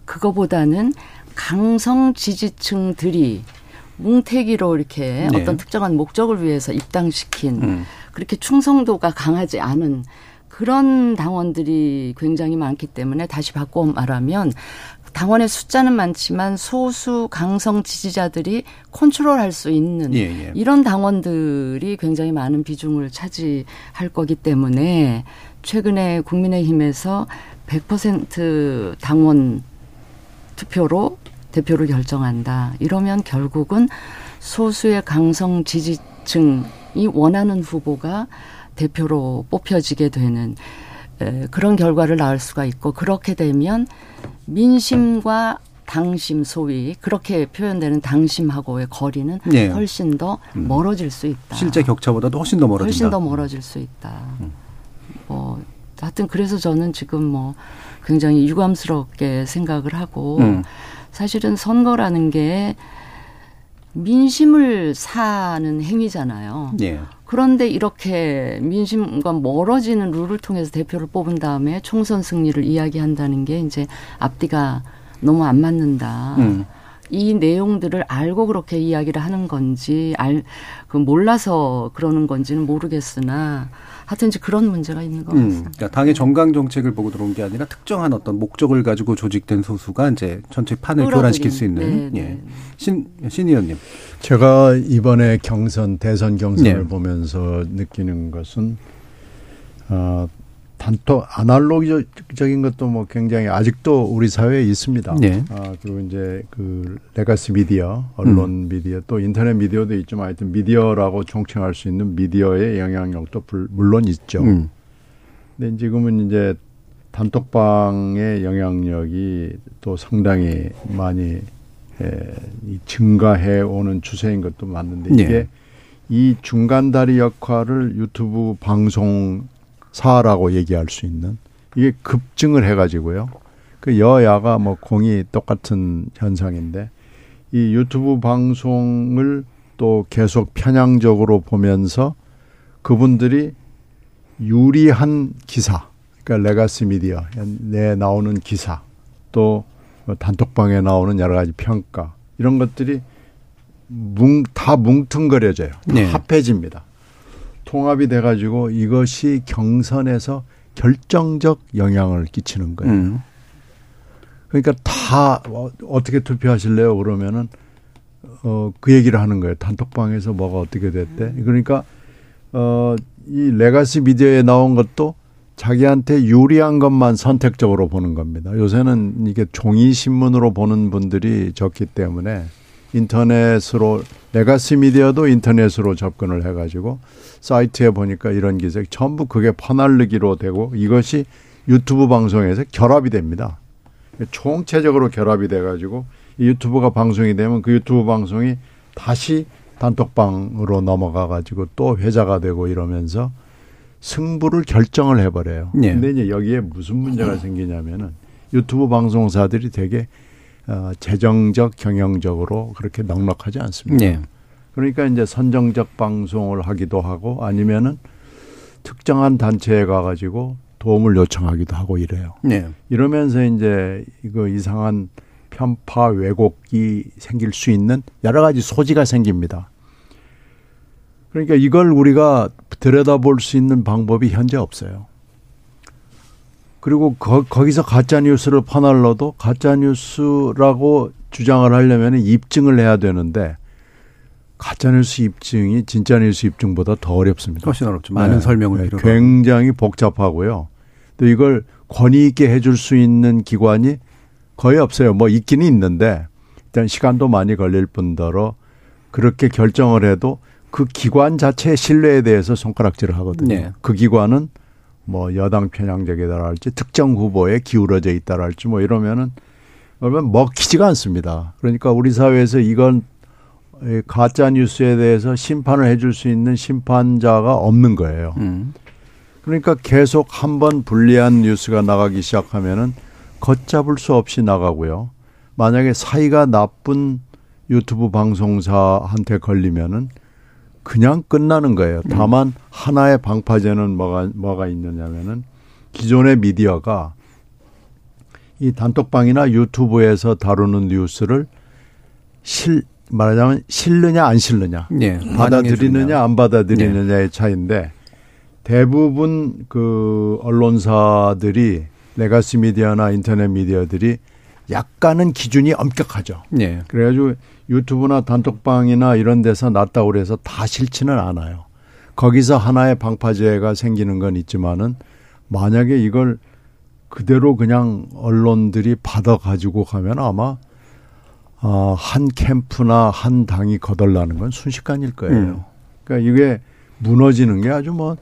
그거보다는 강성 지지층들이 뭉태기로 이렇게 네. 어떤 특정한 목적을 위해서 입당시킨 음. 그렇게 충성도가 강하지 않은 그런 당원들이 굉장히 많기 때문에 다시 바꿔 말하면 당원의 숫자는 많지만 소수 강성 지지자들이 컨트롤할 수 있는 예, 예. 이런 당원들이 굉장히 많은 비중을 차지할 거기 때문에 최근에 국민의힘에서 100% 당원 투표로 대표를 결정한다. 이러면 결국은 소수의 강성 지지층이 원하는 후보가 대표로 뽑혀지게 되는 에, 그런 결과를 낳을 수가 있고 그렇게 되면 민심과 당심 소위 그렇게 표현되는 당심하고의 거리는 네. 훨씬 더 멀어질 수 있다. 실제 격차보다도 훨씬 더 멀어진다. 훨씬 더 멀어질 수 있다. 뭐 하여튼 그래서 저는 지금 뭐 굉장히 유감스럽게 생각을 하고 음. 사실은 선거라는 게 민심을 사는 행위잖아요. 예. 그런데 이렇게 민심과 멀어지는 룰을 통해서 대표를 뽑은 다음에 총선 승리를 이야기한다는 게 이제 앞뒤가 너무 안 맞는다. 음. 이 내용들을 알고 그렇게 이야기를 하는 건지 알 그 몰라서 그러는 건지는 모르겠으나 하여튼 이제 그런 문제가 있는 것 음, 같습니다. 그러니까 당의 정강 정책을 보고 들어온 게 아니라 특정한 어떤 목적을 가지고 조직된 소수가 이제 전체 판을. 교란시킬 수 있는 네, 예. 네. 신, 신 의원님. 제가 이번에 경선 대선 경선을 네. 보면서 느끼는 것은 어, 단톡 아날로그적인 것도 뭐 굉장히 아직도 우리 사회에 있습니다. 네. 아, 그리고 이제 그 레가시 미디어, 언론 미디어 또 인터넷 미디어도 있지만 하여튼 미디어라고 총칭할 수 있는 미디어의 영향력도 불- 물론 있죠. 음. 근데 지금은 이제 단톡방의 영향력이 또 상당히 많이 에, 이 증가해 오는 추세인 것도 맞는데 네. 이게 이 중간다리 역할을 유튜브 방송 사라고 얘기할 수 있는 이게 급증을 해가지고요. 그 여야가 뭐 공이 똑같은 현상인데 이 유튜브 방송을 또 계속 편향적으로 보면서 그분들이 유리한 기사, 그러니까 레가시 미디어 내 나오는 기사, 또 단톡방에 나오는 여러 가지 평가 이런 것들이 뭉, 다 뭉퉁거려져요. 다 네. 합해집니다. 통합이 돼가지고 이것이 경선에서 결정적 영향을 끼치는 거예요. 음. 그러니까 다 어, 어떻게 투표하실래요? 그러면은 어, 그 얘기를 하는 거예요. 단톡방에서 뭐가 어떻게 됐대. 그러니까 어, 이 레가시 미디어에 나온 것도 자기한테 유리한 것만 선택적으로 보는 겁니다. 요새는 이게 종이 신문으로 보는 분들이 적기 때문에 인터넷으로 레가시 미디어도 인터넷으로 접근을 해가지고 사이트에 보니까 이런 기색 전부 그게 퍼날르기로 되고 이것이 유튜브 방송에서 결합이 됩니다. 총체적으로 결합이 돼가지고 이 유튜브가 방송이 되면 그 유튜브 방송이 다시 단톡방으로 넘어가가지고 또 회자가 되고 이러면서 승부를 결정을 해버려요. 예. 근데 이제 여기에 무슨 문제가 생기냐면은 유튜브 방송사들이 되게 어, 재정적 경영적으로 그렇게 넉넉하지 않습니다. 예. 그러니까 이제 선정적 방송을 하기도 하고 아니면은 특정한 단체에 가가지고 도움을 요청하기도 하고 이래요. 네. 이러면서 이제 이거 이상한 편파 왜곡이 생길 수 있는 여러 가지 소지가 생깁니다. 그러니까 이걸 우리가 들여다볼 수 있는 방법이 현재 없어요. 그리고 거, 거기서 가짜 뉴스를 퍼날러도 가짜 뉴스라고 주장을 하려면 입증을 해야 되는데 가짜 뉴스 입증이 진짜 뉴스 입증보다 더 어렵습니다. 훨씬 어렵죠. 많은 네. 설명을 네, 필요로. 굉장히 복잡하고요. 또 이걸 권위 있게 해줄 수 있는 기관이 거의 없어요. 뭐 있기는 있는데 일단 시간도 많이 걸릴 뿐더러 그렇게 결정을 해도 그 기관 자체의 신뢰에 대해서 손가락질을 하거든요. 네. 그 기관은 뭐 여당 편향적이다 할지 특정 후보에 기울어져 있다 할지 뭐 이러면은 그러면 먹히지가 않습니다. 그러니까 우리 사회에서 이건 가짜 뉴스에 대해서 심판을 해줄 수 있는 심판자가 없는 거예요. 음. 그러니까 계속 한 번 불리한 뉴스가 나가기 시작하면은 걷잡을 수 없이 나가고요. 만약에 사이가 나쁜 유튜브 방송사한테 걸리면은 그냥 끝나는 거예요. 다만 하나의 방파제는 뭐가 뭐가 있느냐면은 기존의 미디어가 이 단톡방이나 유튜브에서 다루는 뉴스를 실 말하자면 실느냐 안 실느냐 예. 받아들이느냐 안 받아들이느냐의 차이인데 대부분 그 언론사들이 레가시 미디어나 인터넷 미디어들이 약간은 기준이 엄격하죠. 예. 그래가지고 유튜브나 단톡방이나 이런 데서 났다고 그래서 다 싫지는 않아요. 거기서 하나의 방파제가 생기는 건 있지만은 만약에 이걸 그대로 그냥 언론들이 받아 가지고 가면 아마 어, 한 캠프나 한 당이 거덜나는 건 순식간일 거예요. 음. 그러니까 이게 무너지는 게 아주 뭐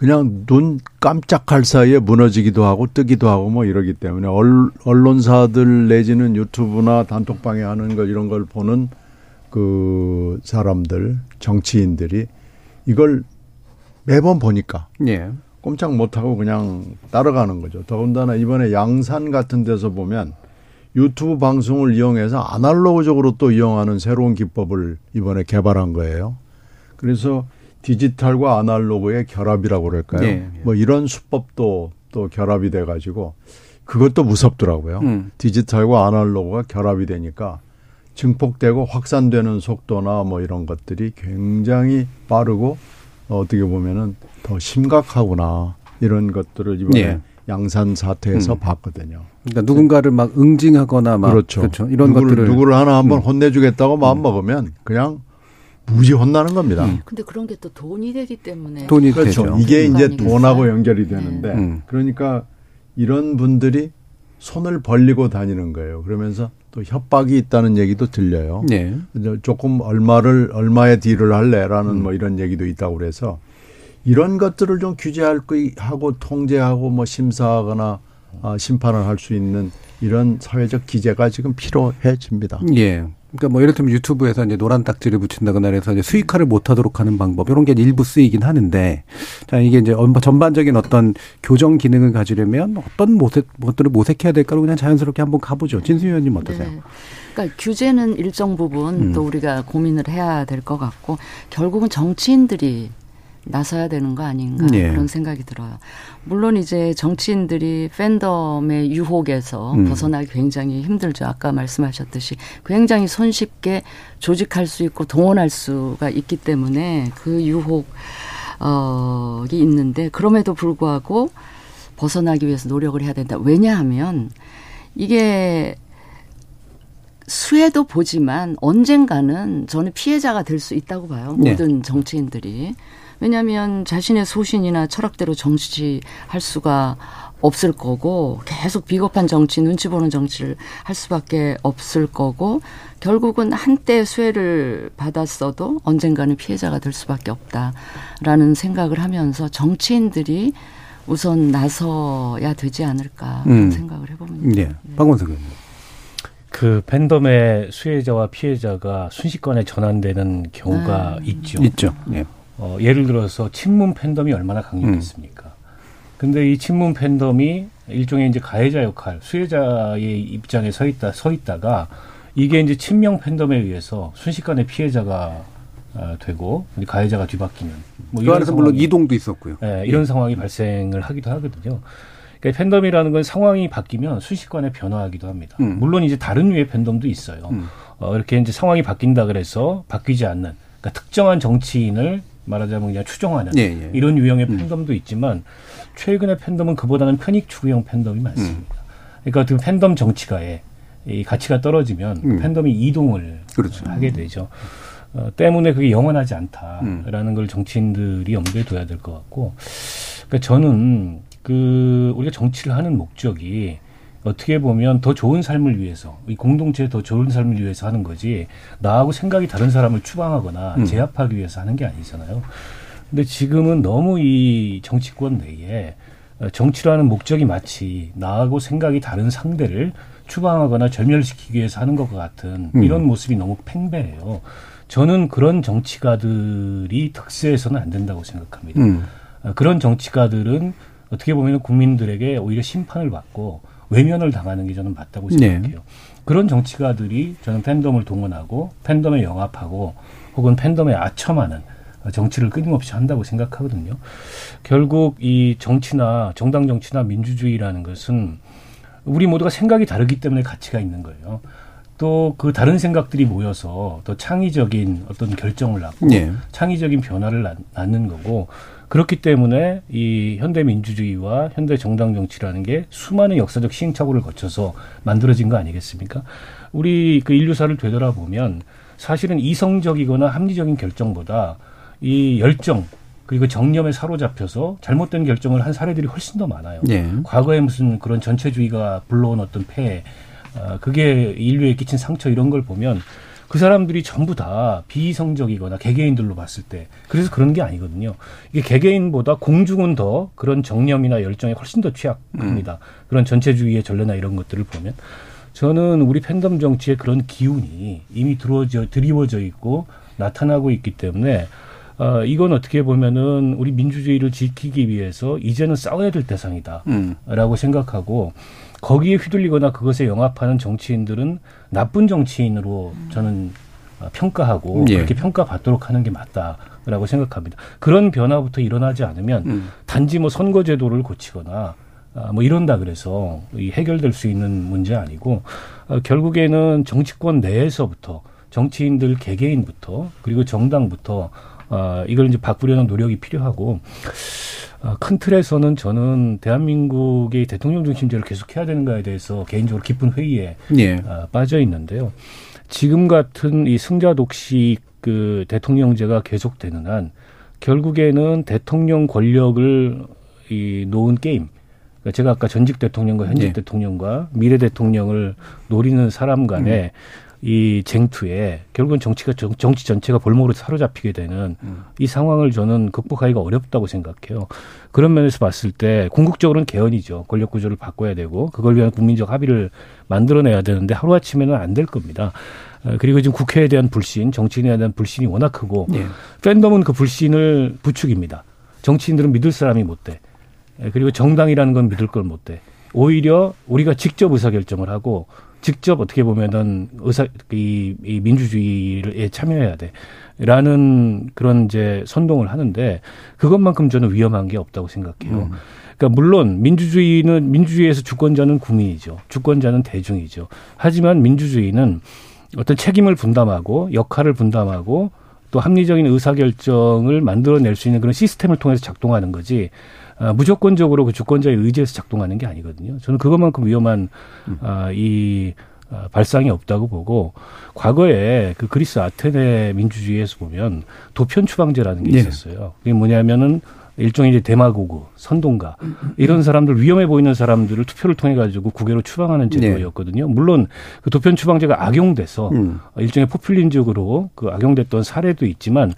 그냥 눈 깜짝할 사이에 무너지기도 하고 뜨기도 하고 뭐 이러기 때문에 언- 언론사들 내지는 유튜브나 단톡방에 하는 거 이런 걸 보는 그 사람들 정치인들이 이걸 매번 보니까 예. 꼼짝 못하고 그냥 따라가는 거죠. 더군다나 이번에 양산 같은 데서 보면 유튜브 방송을 이용해서 아날로그적으로 또 이용하는 새로운 기법을 이번에 개발한 거예요. 그래서 디지털과 아날로그의 결합이라고 그럴까요? 네. 뭐 이런 수법도 또 결합이 돼 가지고 그것도 무섭더라고요. 음. 디지털과 아날로그가 결합이 되니까 증폭되고 확산되는 속도나 뭐 이런 것들이 굉장히 빠르고 어떻게 보면은 더 심각하구나 이런 것들을 이번에 예. 양산 사태에서 음. 봤거든요. 그러니까 누군가를 막 응징하거나 막 그렇죠. 이런 누구를, 것들을 누구를 하나 한번 음. 혼내주겠다고 마음 먹으면 그냥 무지 혼나는 겁니다. 음. 근데 그런 게 또 돈이 되기 때문에 돈이 그렇죠. 되죠. 이게 이제? 돈하고 연결이 되는데 음. 그러니까 이런 분들이 손을 벌리고 다니는 거예요. 그러면서 또 협박이 있다는 얘기도 들려요. 예. 이제 조금 얼마를 얼마의 딜을 할래라는 음. 뭐 이런 얘기도 있다고 그래서 이런 것들을 좀 규제할 거 하고 통제하고 뭐 심사하거나 아, 심판을 할 수 있는 이런 사회적 기제가 지금 필요해집니다. 예. 그러니까 뭐 예를 들면 유튜브에서 이제 노란 딱지를 붙인다거나 해서 이제 수익화를 못하도록 하는 방법 이런 게 일부 쓰이긴 하는데 자 이게 이제 전반적인 어떤 교정 기능을 가지려면 어떤 모색 것들을 모색해야 될까로 그냥 자연스럽게 한번 가보죠. 진수 의원님 어떠세요? 네. 그러니까 규제는 일정 부분 음. 또 우리가 고민을 해야 될 것 같고 결국은 정치인들이 나서야 되는 거 아닌가 네. 그런 생각이 들어요. 물론 이제 정치인들이 팬덤의 유혹에서 음. 벗어나기 굉장히 힘들죠. 아까 말씀하셨듯이 굉장히 손쉽게 조직할 수 있고 동원할 수가 있기 때문에 그 유혹이 있는데 그럼에도 불구하고 벗어나기 위해서 노력을 해야 된다. 왜냐하면 이게 수혜도 보지만 언젠가는 저는 피해자가 될 수 있다고 봐요. 네. 모든 정치인들이. 왜냐하면 자신의 소신이나 철학대로 정치할 수가 없을 거고 계속 비겁한 정치, 눈치 보는 정치를 할 수밖에 없을 거고 결국은 한때 수혜를 받았어도 언젠가는 피해자가 될 수밖에 없다라는 생각을 하면서 정치인들이 우선 나서야 되지 않을까 음. 생각을 해봅니다. 네, 박원석 의원님. 그 팬덤의 수혜자와 피해자가 순식간에 전환되는 경우가 음. 있죠. 있죠. 네. 어, 예를 들어서 친문 팬덤이 얼마나 강력했습니까? 음. 근데 이 친문 팬덤이 일종의 이제 가해자 역할, 수혜자의 입장에 서 있다, 서 있다가 이게 이제 친명 팬덤에 의해서 순식간에 피해자가 어, 되고 가해자가 뒤바뀌는. 뭐 그 안에서 물론 이동도 있었고요. 네, 이런 예. 상황이 발생을 하기도 하거든요. 그러니까 팬덤이라는 건 상황이 바뀌면 순식간에 변화하기도 합니다. 음. 물론 이제 다른 류의 팬덤도 있어요. 음. 어, 이렇게 이제 상황이 바뀐다 그래서 바뀌지 않는 그러니까 특정한 정치인을 말하자면 그냥 추종하는 예, 예. 이런 유형의 음. 팬덤도 있지만 최근의 팬덤은 그보다는 편익 추구형 팬덤이 많습니다. 음. 그러니까 그 팬덤 정치가의 이 가치가 떨어지면 음. 팬덤이 이동을 그렇죠. 하게 되죠. 어, 때문에 그게 영원하지 않다라는 음. 걸 정치인들이 염두에 둬야 될 것 같고, 그러니까 저는 그 우리가 정치를 하는 목적이 어떻게 보면 더 좋은 삶을 위해서 이 공동체에 더 좋은 삶을 위해서 하는 거지 나하고 생각이 다른 사람을 추방하거나 음. 제압하기 위해서 하는 게 아니잖아요. 근데 지금은 너무 이 정치권 내에 정치라는 목적이 마치 나하고 생각이 다른 상대를 추방하거나 절멸시키기 위해서 하는 것과 같은 음. 이런 모습이 너무 팽배해요. 저는 그런 정치가들이 득세해서는 안 된다고 생각합니다. 음. 그런 정치가들은 어떻게 보면 국민들에게 오히려 심판을 받고 외면을 당하는 게 저는 맞다고 네. 생각해요. 네. 그런 정치가들이 저는 팬덤을 동원하고 팬덤에 영합하고 혹은 팬덤에 아첨하는 정치를 끊임없이 한다고 생각하거든요. 결국 이 정치나 정당 정치나 민주주의라는 것은 우리 모두가 생각이 다르기 때문에 가치가 있는 거예요. 또 그 다른 생각들이 모여서 더 창의적인 어떤 결정을 낳고 네. 창의적인 변화를 낳는 거고 그렇기 때문에 이 현대 민주주의와 현대 정당 정치라는 게 수많은 역사적 시행착오를 거쳐서 만들어진 거 아니겠습니까? 우리 그 인류사를 되돌아보면 사실은 이성적이거나 합리적인 결정보다 이 열정 그리고 정념에 사로잡혀서 잘못된 결정을 한 사례들이 훨씬 더 많아요. 네. 과거에 무슨 그런 전체주의가 불러온 어떤 폐해, 어, 그게 인류에 끼친 상처 이런 걸 보면 그 사람들이 전부 다 비이성적이거나 개개인들로 봤을 때 그래서 그런 게 아니거든요. 이게 개개인보다 공중은 더 그런 정념이나 열정에 훨씬 더 취약합니다. 음. 그런 전체주의의 전례나 이런 것들을 보면 저는 우리 팬덤 정치의 그런 기운이 이미 들어져 드리워져 있고 나타나고 있기 때문에 어, 이건 어떻게 보면은 우리 민주주의를 지키기 위해서 이제는 싸워야 될 대상이다라고 음. 생각하고 거기에 휘둘리거나 그것에 영합하는 정치인들은 나쁜 정치인으로 저는 어, 평가하고 예. 그렇게 평가받도록 하는 게 맞다라고 생각합니다. 그런 변화부터 일어나지 않으면 음. 단지 뭐 선거제도를 고치거나 아, 뭐 이런다 그래서 이 해결될 수 있는 문제 아니고 어, 결국에는 정치권 내에서부터 정치인들 개개인부터 그리고 정당부터 어, 이걸 이제 바꾸려는 노력이 필요하고 어, 큰 틀에서는 저는 대한민국의 대통령 중심제를 계속해야 되는가에 대해서 개인적으로 깊은 회의에 예. 어, 빠져 있는데요. 지금 같은 이 승자 독식 그 대통령제가 계속되는 한 결국에는 대통령 권력을 이 놓은 게임. 그러니까 제가 아까 전직 대통령과 현직 예. 대통령과 미래 대통령을 노리는 사람 간에 음. 이 쟁투에 결국은 정치가 정치 전체가 볼목으로 사로잡히게 되는 음. 이 상황을 저는 극복하기가 어렵다고 생각해요. 그런 면에서 봤을 때 궁극적으로는 개헌이죠. 권력 구조를 바꿔야 되고 그걸 위한 국민적 합의를 만들어내야 되는데 하루 아침에는 안 될 겁니다. 어, 그리고 지금 국회에 대한 불신, 정치인에 대한 불신이 워낙 크고 네. 팬덤은 그 불신을 부추깁니다. 정치인들은 믿을 사람이 못 돼. 예, 그리고 정당이라는 건 믿을 걸 못 돼. 오히려 우리가 직접 의사결정을 하고 직접 어떻게 보면은 의사 이, 이 민주주의에 참여해야 돼라는 그런 이제 선동을 하는데 그것만큼 저는 위험한 게 없다고 생각해요. 음. 그러니까 물론 민주주의는 민주주의에서 주권자는 국민이죠. 주권자는 대중이죠. 하지만 민주주의는 어떤 책임을 분담하고 역할을 분담하고 또 합리적인 의사결정을 만들어낼 수 있는 그런 시스템을 통해서 작동하는 거지 아, 무조건적으로 그 주권자의 의지에서 작동하는 게 아니거든요. 저는 그것만큼 위험한 음. 아, 이 아, 발상이 없다고 보고 과거에 그 그리스 아테네 민주주의에서 보면 도편 추방제라는 게 네. 있었어요. 그게 뭐냐면은 일종의 이제 대마고구, 선동가 이런 사람들 위험해 보이는 사람들을 투표를 통해 가지고 국외로 추방하는 네. 제도였거든요. 물론 그 도편 추방제가 악용돼서 음. 일종의 포퓰린적으로 그 악용됐던 사례도 있지만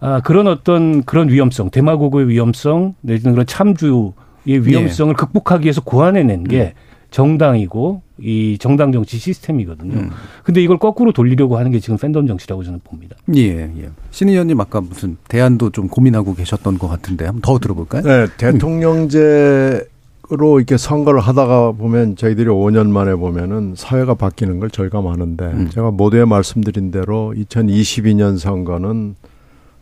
아 그런 어떤 그런 위험성, 대마고구의 위험성 내지는 그런 참주의 위험성을 네. 극복하기 위해서 고안해낸 게 음. 정당이고 이 정당 정치 시스템이거든요. 음. 근데 이걸 거꾸로 돌리려고 하는 게 지금 팬덤 정치라고 저는 봅니다. 예, 예. 신 의원님 아까 무슨 대안도 좀 고민하고 계셨던 것 같은데 한번 더 들어볼까요? 네, 대통령제로 이렇게 선거를 하다가 보면 저희들이 5년 만에 보면은 사회가 바뀌는 걸 절감하는데 음. 제가 모두에 말씀드린 대로 2022년 선거는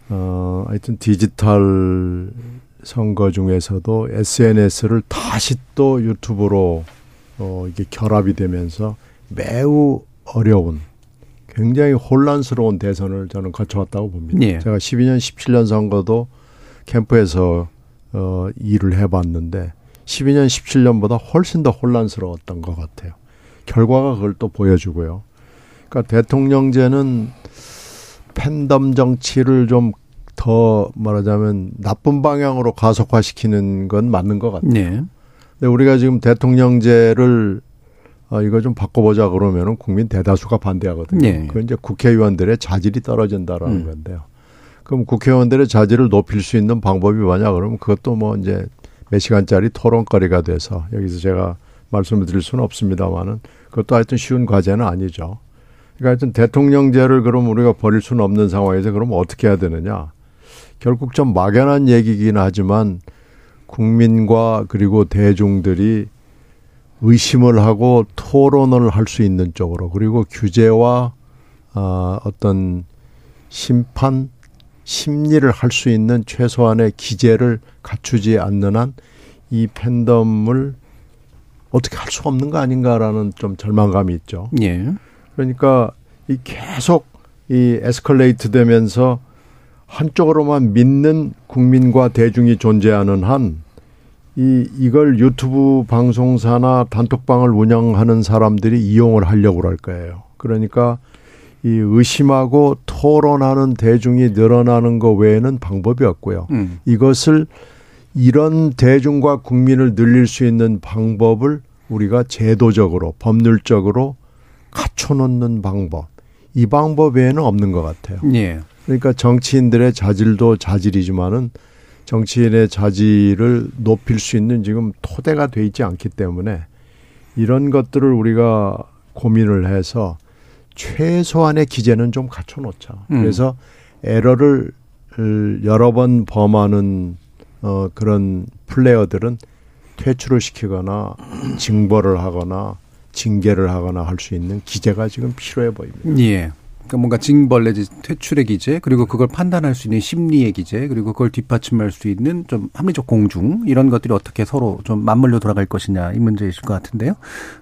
어 하여튼 디지털 선거 중에서도 SNS를 다시 또 유튜브로 어, 이게 결합이 되면서 매우 어려운 굉장히 혼란스러운 대선을 저는 거쳐왔다고 봅니다. 예. 제가 12년, 17년 선거도 캠프에서 어, 일을 해봤는데 12년, 17년보다 훨씬 더 혼란스러웠던 것 같아요. 결과가 그걸 또 보여주고요. 그러니까 대통령제는 팬덤 정치를 좀 더 말하자면 나쁜 방향으로 가속화시키는 건 맞는 것 같아요. 네. 근데 우리가 지금 대통령제를 어, 이거 좀 바꿔보자 그러면은 국민 대다수가 반대하거든요. 네. 그건 이제 국회의원들의 자질이 떨어진다라는 음. 건데요. 그럼 국회의원들의 자질을 높일 수 있는 방법이 뭐냐 그러면 그것도 뭐 이제 몇 시간짜리 토론거리가 돼서 여기서 제가 말씀을 드릴 수는 없습니다만은 그것도 하여튼 쉬운 과제는 아니죠. 그러니까 하여튼 대통령제를 그럼 우리가 버릴 수는 없는 상황에서 그럼 어떻게 해야 되느냐. 결국 좀 막연한 얘기긴 하지만 국민과 그리고 대중들이 의심을 하고 토론을 할 수 있는 쪽으로 그리고 규제와 어, 어떤 심판 심리를 할 수 있는 최소한의 기재를 갖추지 않는 한 이 팬덤을 어떻게 할 수 없는 거 아닌가라는 좀 절망감이 있죠. 예. 그러니까 이 계속 이 에스컬레이트 되면서 한쪽으로만 믿는 국민과 대중이 존재하는 한 이, 이걸 유튜브 방송사나 단톡방을 운영하는 사람들이 이용을 하려고 그럴 거예요. 그러니까 이 의심하고 토론하는 대중이 늘어나는 것 외에는 방법이 없고요. 음. 이것을 이런 대중과 국민을 늘릴 수 있는 방법을 우리가 제도적으로 법률적으로 갖춰놓는 방법. 이 방법 외에는 없는 것 같아요. 예. 그러니까 정치인들의 자질도 자질이지만은 정치인의 자질을 높일 수 있는 지금 토대가 돼 있지 않기 때문에 이런 것들을 우리가 고민을 해서 최소한의 기재는 좀 갖춰 놓자. 음. 그래서 에러를 여러 번 범하는 어 그런 플레이어들은 퇴출을 시키거나 징벌을 하거나 징계를 하거나 할 수 있는 기재가 지금 필요해 보입니다. 예. 그러니까 뭔가 징벌 내지 퇴출의 기재 그리고 그걸 판단할 수 있는 심리의 기재 그리고 그걸 뒷받침할 수 있는 좀 합리적 공중 이런 것들이 어떻게 서로 좀 맞물려 돌아갈 것이냐 이 문제이실 것 같은데요.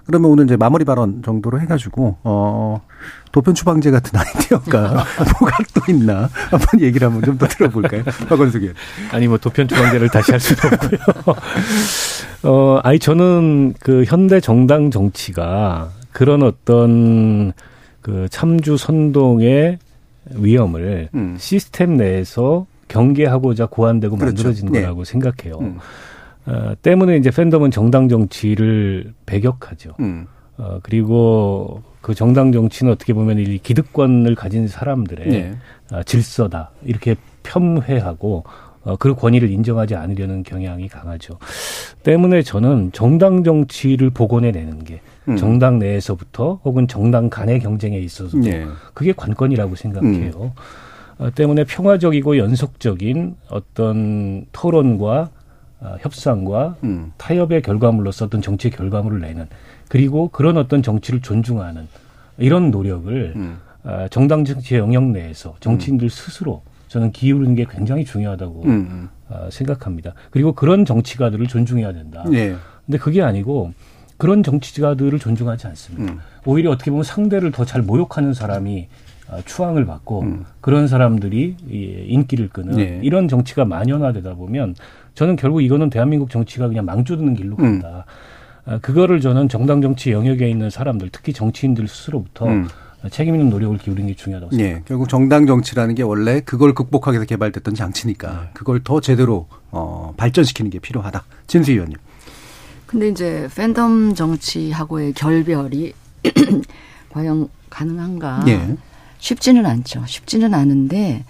그러면 오늘 이제 마무리 발언 정도로 해가지고 어 도편 추방제 같은 아이디어가 뭐가 또 있나 한번 얘기를 한번 좀 더 들어볼까요, 박원숙 의원. 아니 뭐 도편 추방제를 다시 할 수는 없고요. 어 아니 저는 그 현대 정당 정치가 그런 어떤 그 참주 선동의 위험을 음. 시스템 내에서 경계하고자 고안되고 그렇죠. 만들어진 네. 거라고 생각해요. 음. 어, 때문에 이제 팬덤은 정당 정치를 배격하죠. 음. 어, 그리고 그 정당 정치는 어떻게 보면 이 기득권을 가진 사람들의 네. 아, 질서다. 이렇게 폄훼하고 어, 그 권위를 인정하지 않으려는 경향이 강하죠. 때문에 저는 정당 정치를 복원해내는 게 음. 정당 내에서부터 혹은 정당 간의 경쟁에 있어서도 네. 그게 관건이라고 생각해요. 음. 어, 때문에 평화적이고 연속적인 어떤 토론과 어, 협상과 음. 타협의 결과물로서 어떤 정치의 결과물을 내는 그리고 그런 어떤 정치를 존중하는 이런 노력을 음. 아, 정당 정치의 영역 내에서 정치인들 스스로 저는 기울이는 게 굉장히 중요하다고 음. 아, 생각합니다. 그리고 그런 정치가들을 존중해야 된다. 네. 근데 그게 아니고 그런 정치가들을 존중하지 않습니다. 음. 오히려 어떻게 보면 상대를 더 잘 모욕하는 사람이 아, 추앙을 받고 음. 그런 사람들이 이 인기를 끄는 네. 이런 정치가 만연화되다 보면 저는 결국 이거는 대한민국 정치가 그냥 망조드는 길로 음. 간다. 아, 그거를 저는 정당 정치 영역에 있는 사람들, 특히 정치인들 스스로부터 음. 책임 있는 노력을 기울이는 게 중요하다고 생각합니다. 예, 결국 정당 정치라는 게 원래 그걸 극복하기 위해서 개발됐던 네. 장치니까 그걸 더 제대로 어, 발전시키는 게 필요하다. 진수 의원님. 근데 이제 팬덤 정치하고의 결별이 과연 가능한가? 예. 쉽지는 않죠. 쉽지는 않은데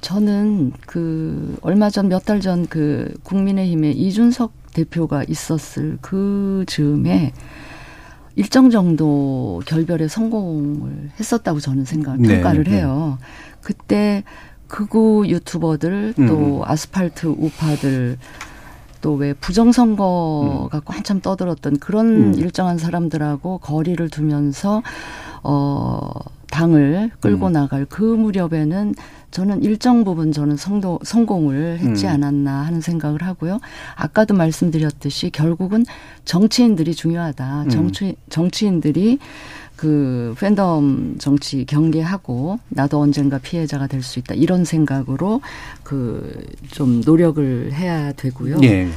저는 그 얼마 전 몇 달 전 그 국민의힘의 이준석 대표가 있었을 그 즈음에 일정 정도 결별에 성공을 했었다고 저는 생각 네, 평가를 네. 해요. 그때 극우 유튜버들 또 음. 아스팔트 우파들 또 왜 부정선거 갖고 한참 떠들었던 그런 음. 일정한 사람들하고 거리를 두면서 어 당을 끌고 음. 나갈 그 무렵에는 저는 일정 부분 저는 성도, 성공을 했지 음. 않았나 하는 생각을 하고요. 아까도 말씀드렸듯이 결국은 정치인들이 중요하다. 음. 정치 정치인들이 그 팬덤 정치 경계하고 나도 언젠가 피해자가 될 수 있다 이런 생각으로 그 좀 노력을 해야 되고요. 예.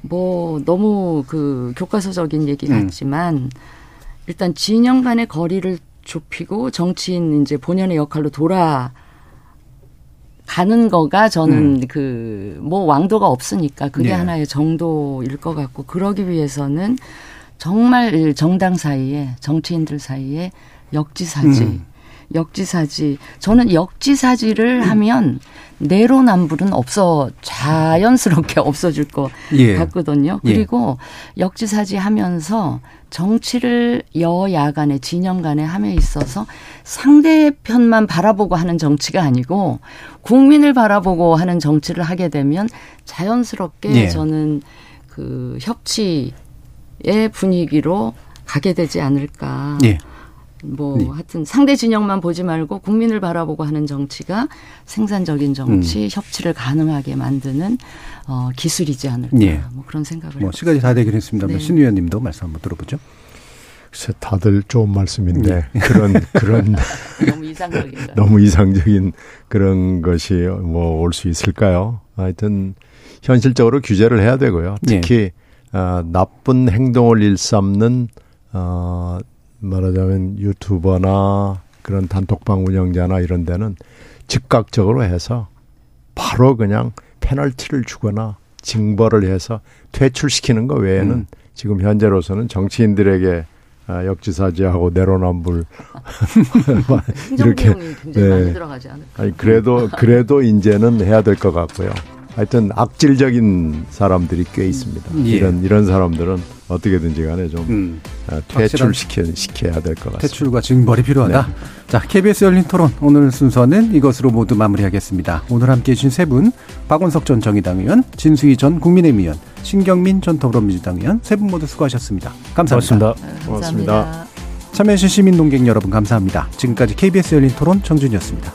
뭐 너무 그 교과서적인 얘기 음. 같지만 일단 진영 간의 거리를 좁히고 정치인 이제 본연의 역할로 돌아 가는 거가 저는 그뭐 왕도가 없으니까 그게 네. 하나의 정도일 것 같고 그러기 위해서는 정말 정당 사이에 정치인들 사이에 역지사지 음. 역지사지 저는 역지사지를 하면 내로남불은 없어 자연스럽게 없어질 것 예. 같거든요. 예. 그리고 역지사지 하면서 정치를 여야 간의 진영 간에 함에 있어서 상대편만 바라보고 하는 정치가 아니고 국민을 바라보고 하는 정치를 하게 되면 자연스럽게 예. 저는 그 협치의 분위기로 가게 되지 않을까. 예. 뭐 네. 하여튼 상대 진영만 보지 말고 국민을 바라보고 하는 정치가 생산적인 정치, 협치를 가능하게 만드는 어, 기술이지 않을까. 예. 뭐 그런 생각을 뭐 해요. 시간이 다 되긴 했습니다만 네. 신 의원님도 말씀 한번 들어보죠. 글쎄 다들 좋은 말씀인데 네. 그런 그런 너무 이상적인가. 너무 이상적인 그런 것이 뭐 올 수 있을까요? 하여튼 현실적으로 규제를 해야 되고요. 특히 어, 나쁜 행동을 일삼는 어, 말하자면 유튜버나 그런 단톡방 운영자나 이런 데는 즉각적으로 해서 바로 그냥 페널티를 주거나 징벌을 해서 퇴출시키는 거 외에는 음. 지금 현재로서는 정치인들에게 아, 역지사지하고 내로남불 이렇게 네. 많이 들어가지 않을까. 아니 그래도 그래도 이제는 해야 될 것 같고요. 하여튼 악질적인 사람들이 꽤 있습니다. 예. 이런 이런 사람들은 어떻게든지 간에 좀 음. 아, 퇴출시켜 시켜야 될 것 같습니다. 퇴출과 징벌이 필요하다. 자, KBS 열린 토론 오늘 순서는 이것으로 모두 마무리하겠습니다. 오늘 함께 해 주신 세 분, 박원석 전 정의당 의원, 진수희 전 국민의힘 의원, 신경민 전 더불어민주당 의원 세 분 모두 수고하셨습니다. 감사합니다. 고맙습니다. 고맙습니다. 참여해주신 시민 농객 여러분 감사합니다. 지금까지 KBS 열린 토론 정준이었습니다.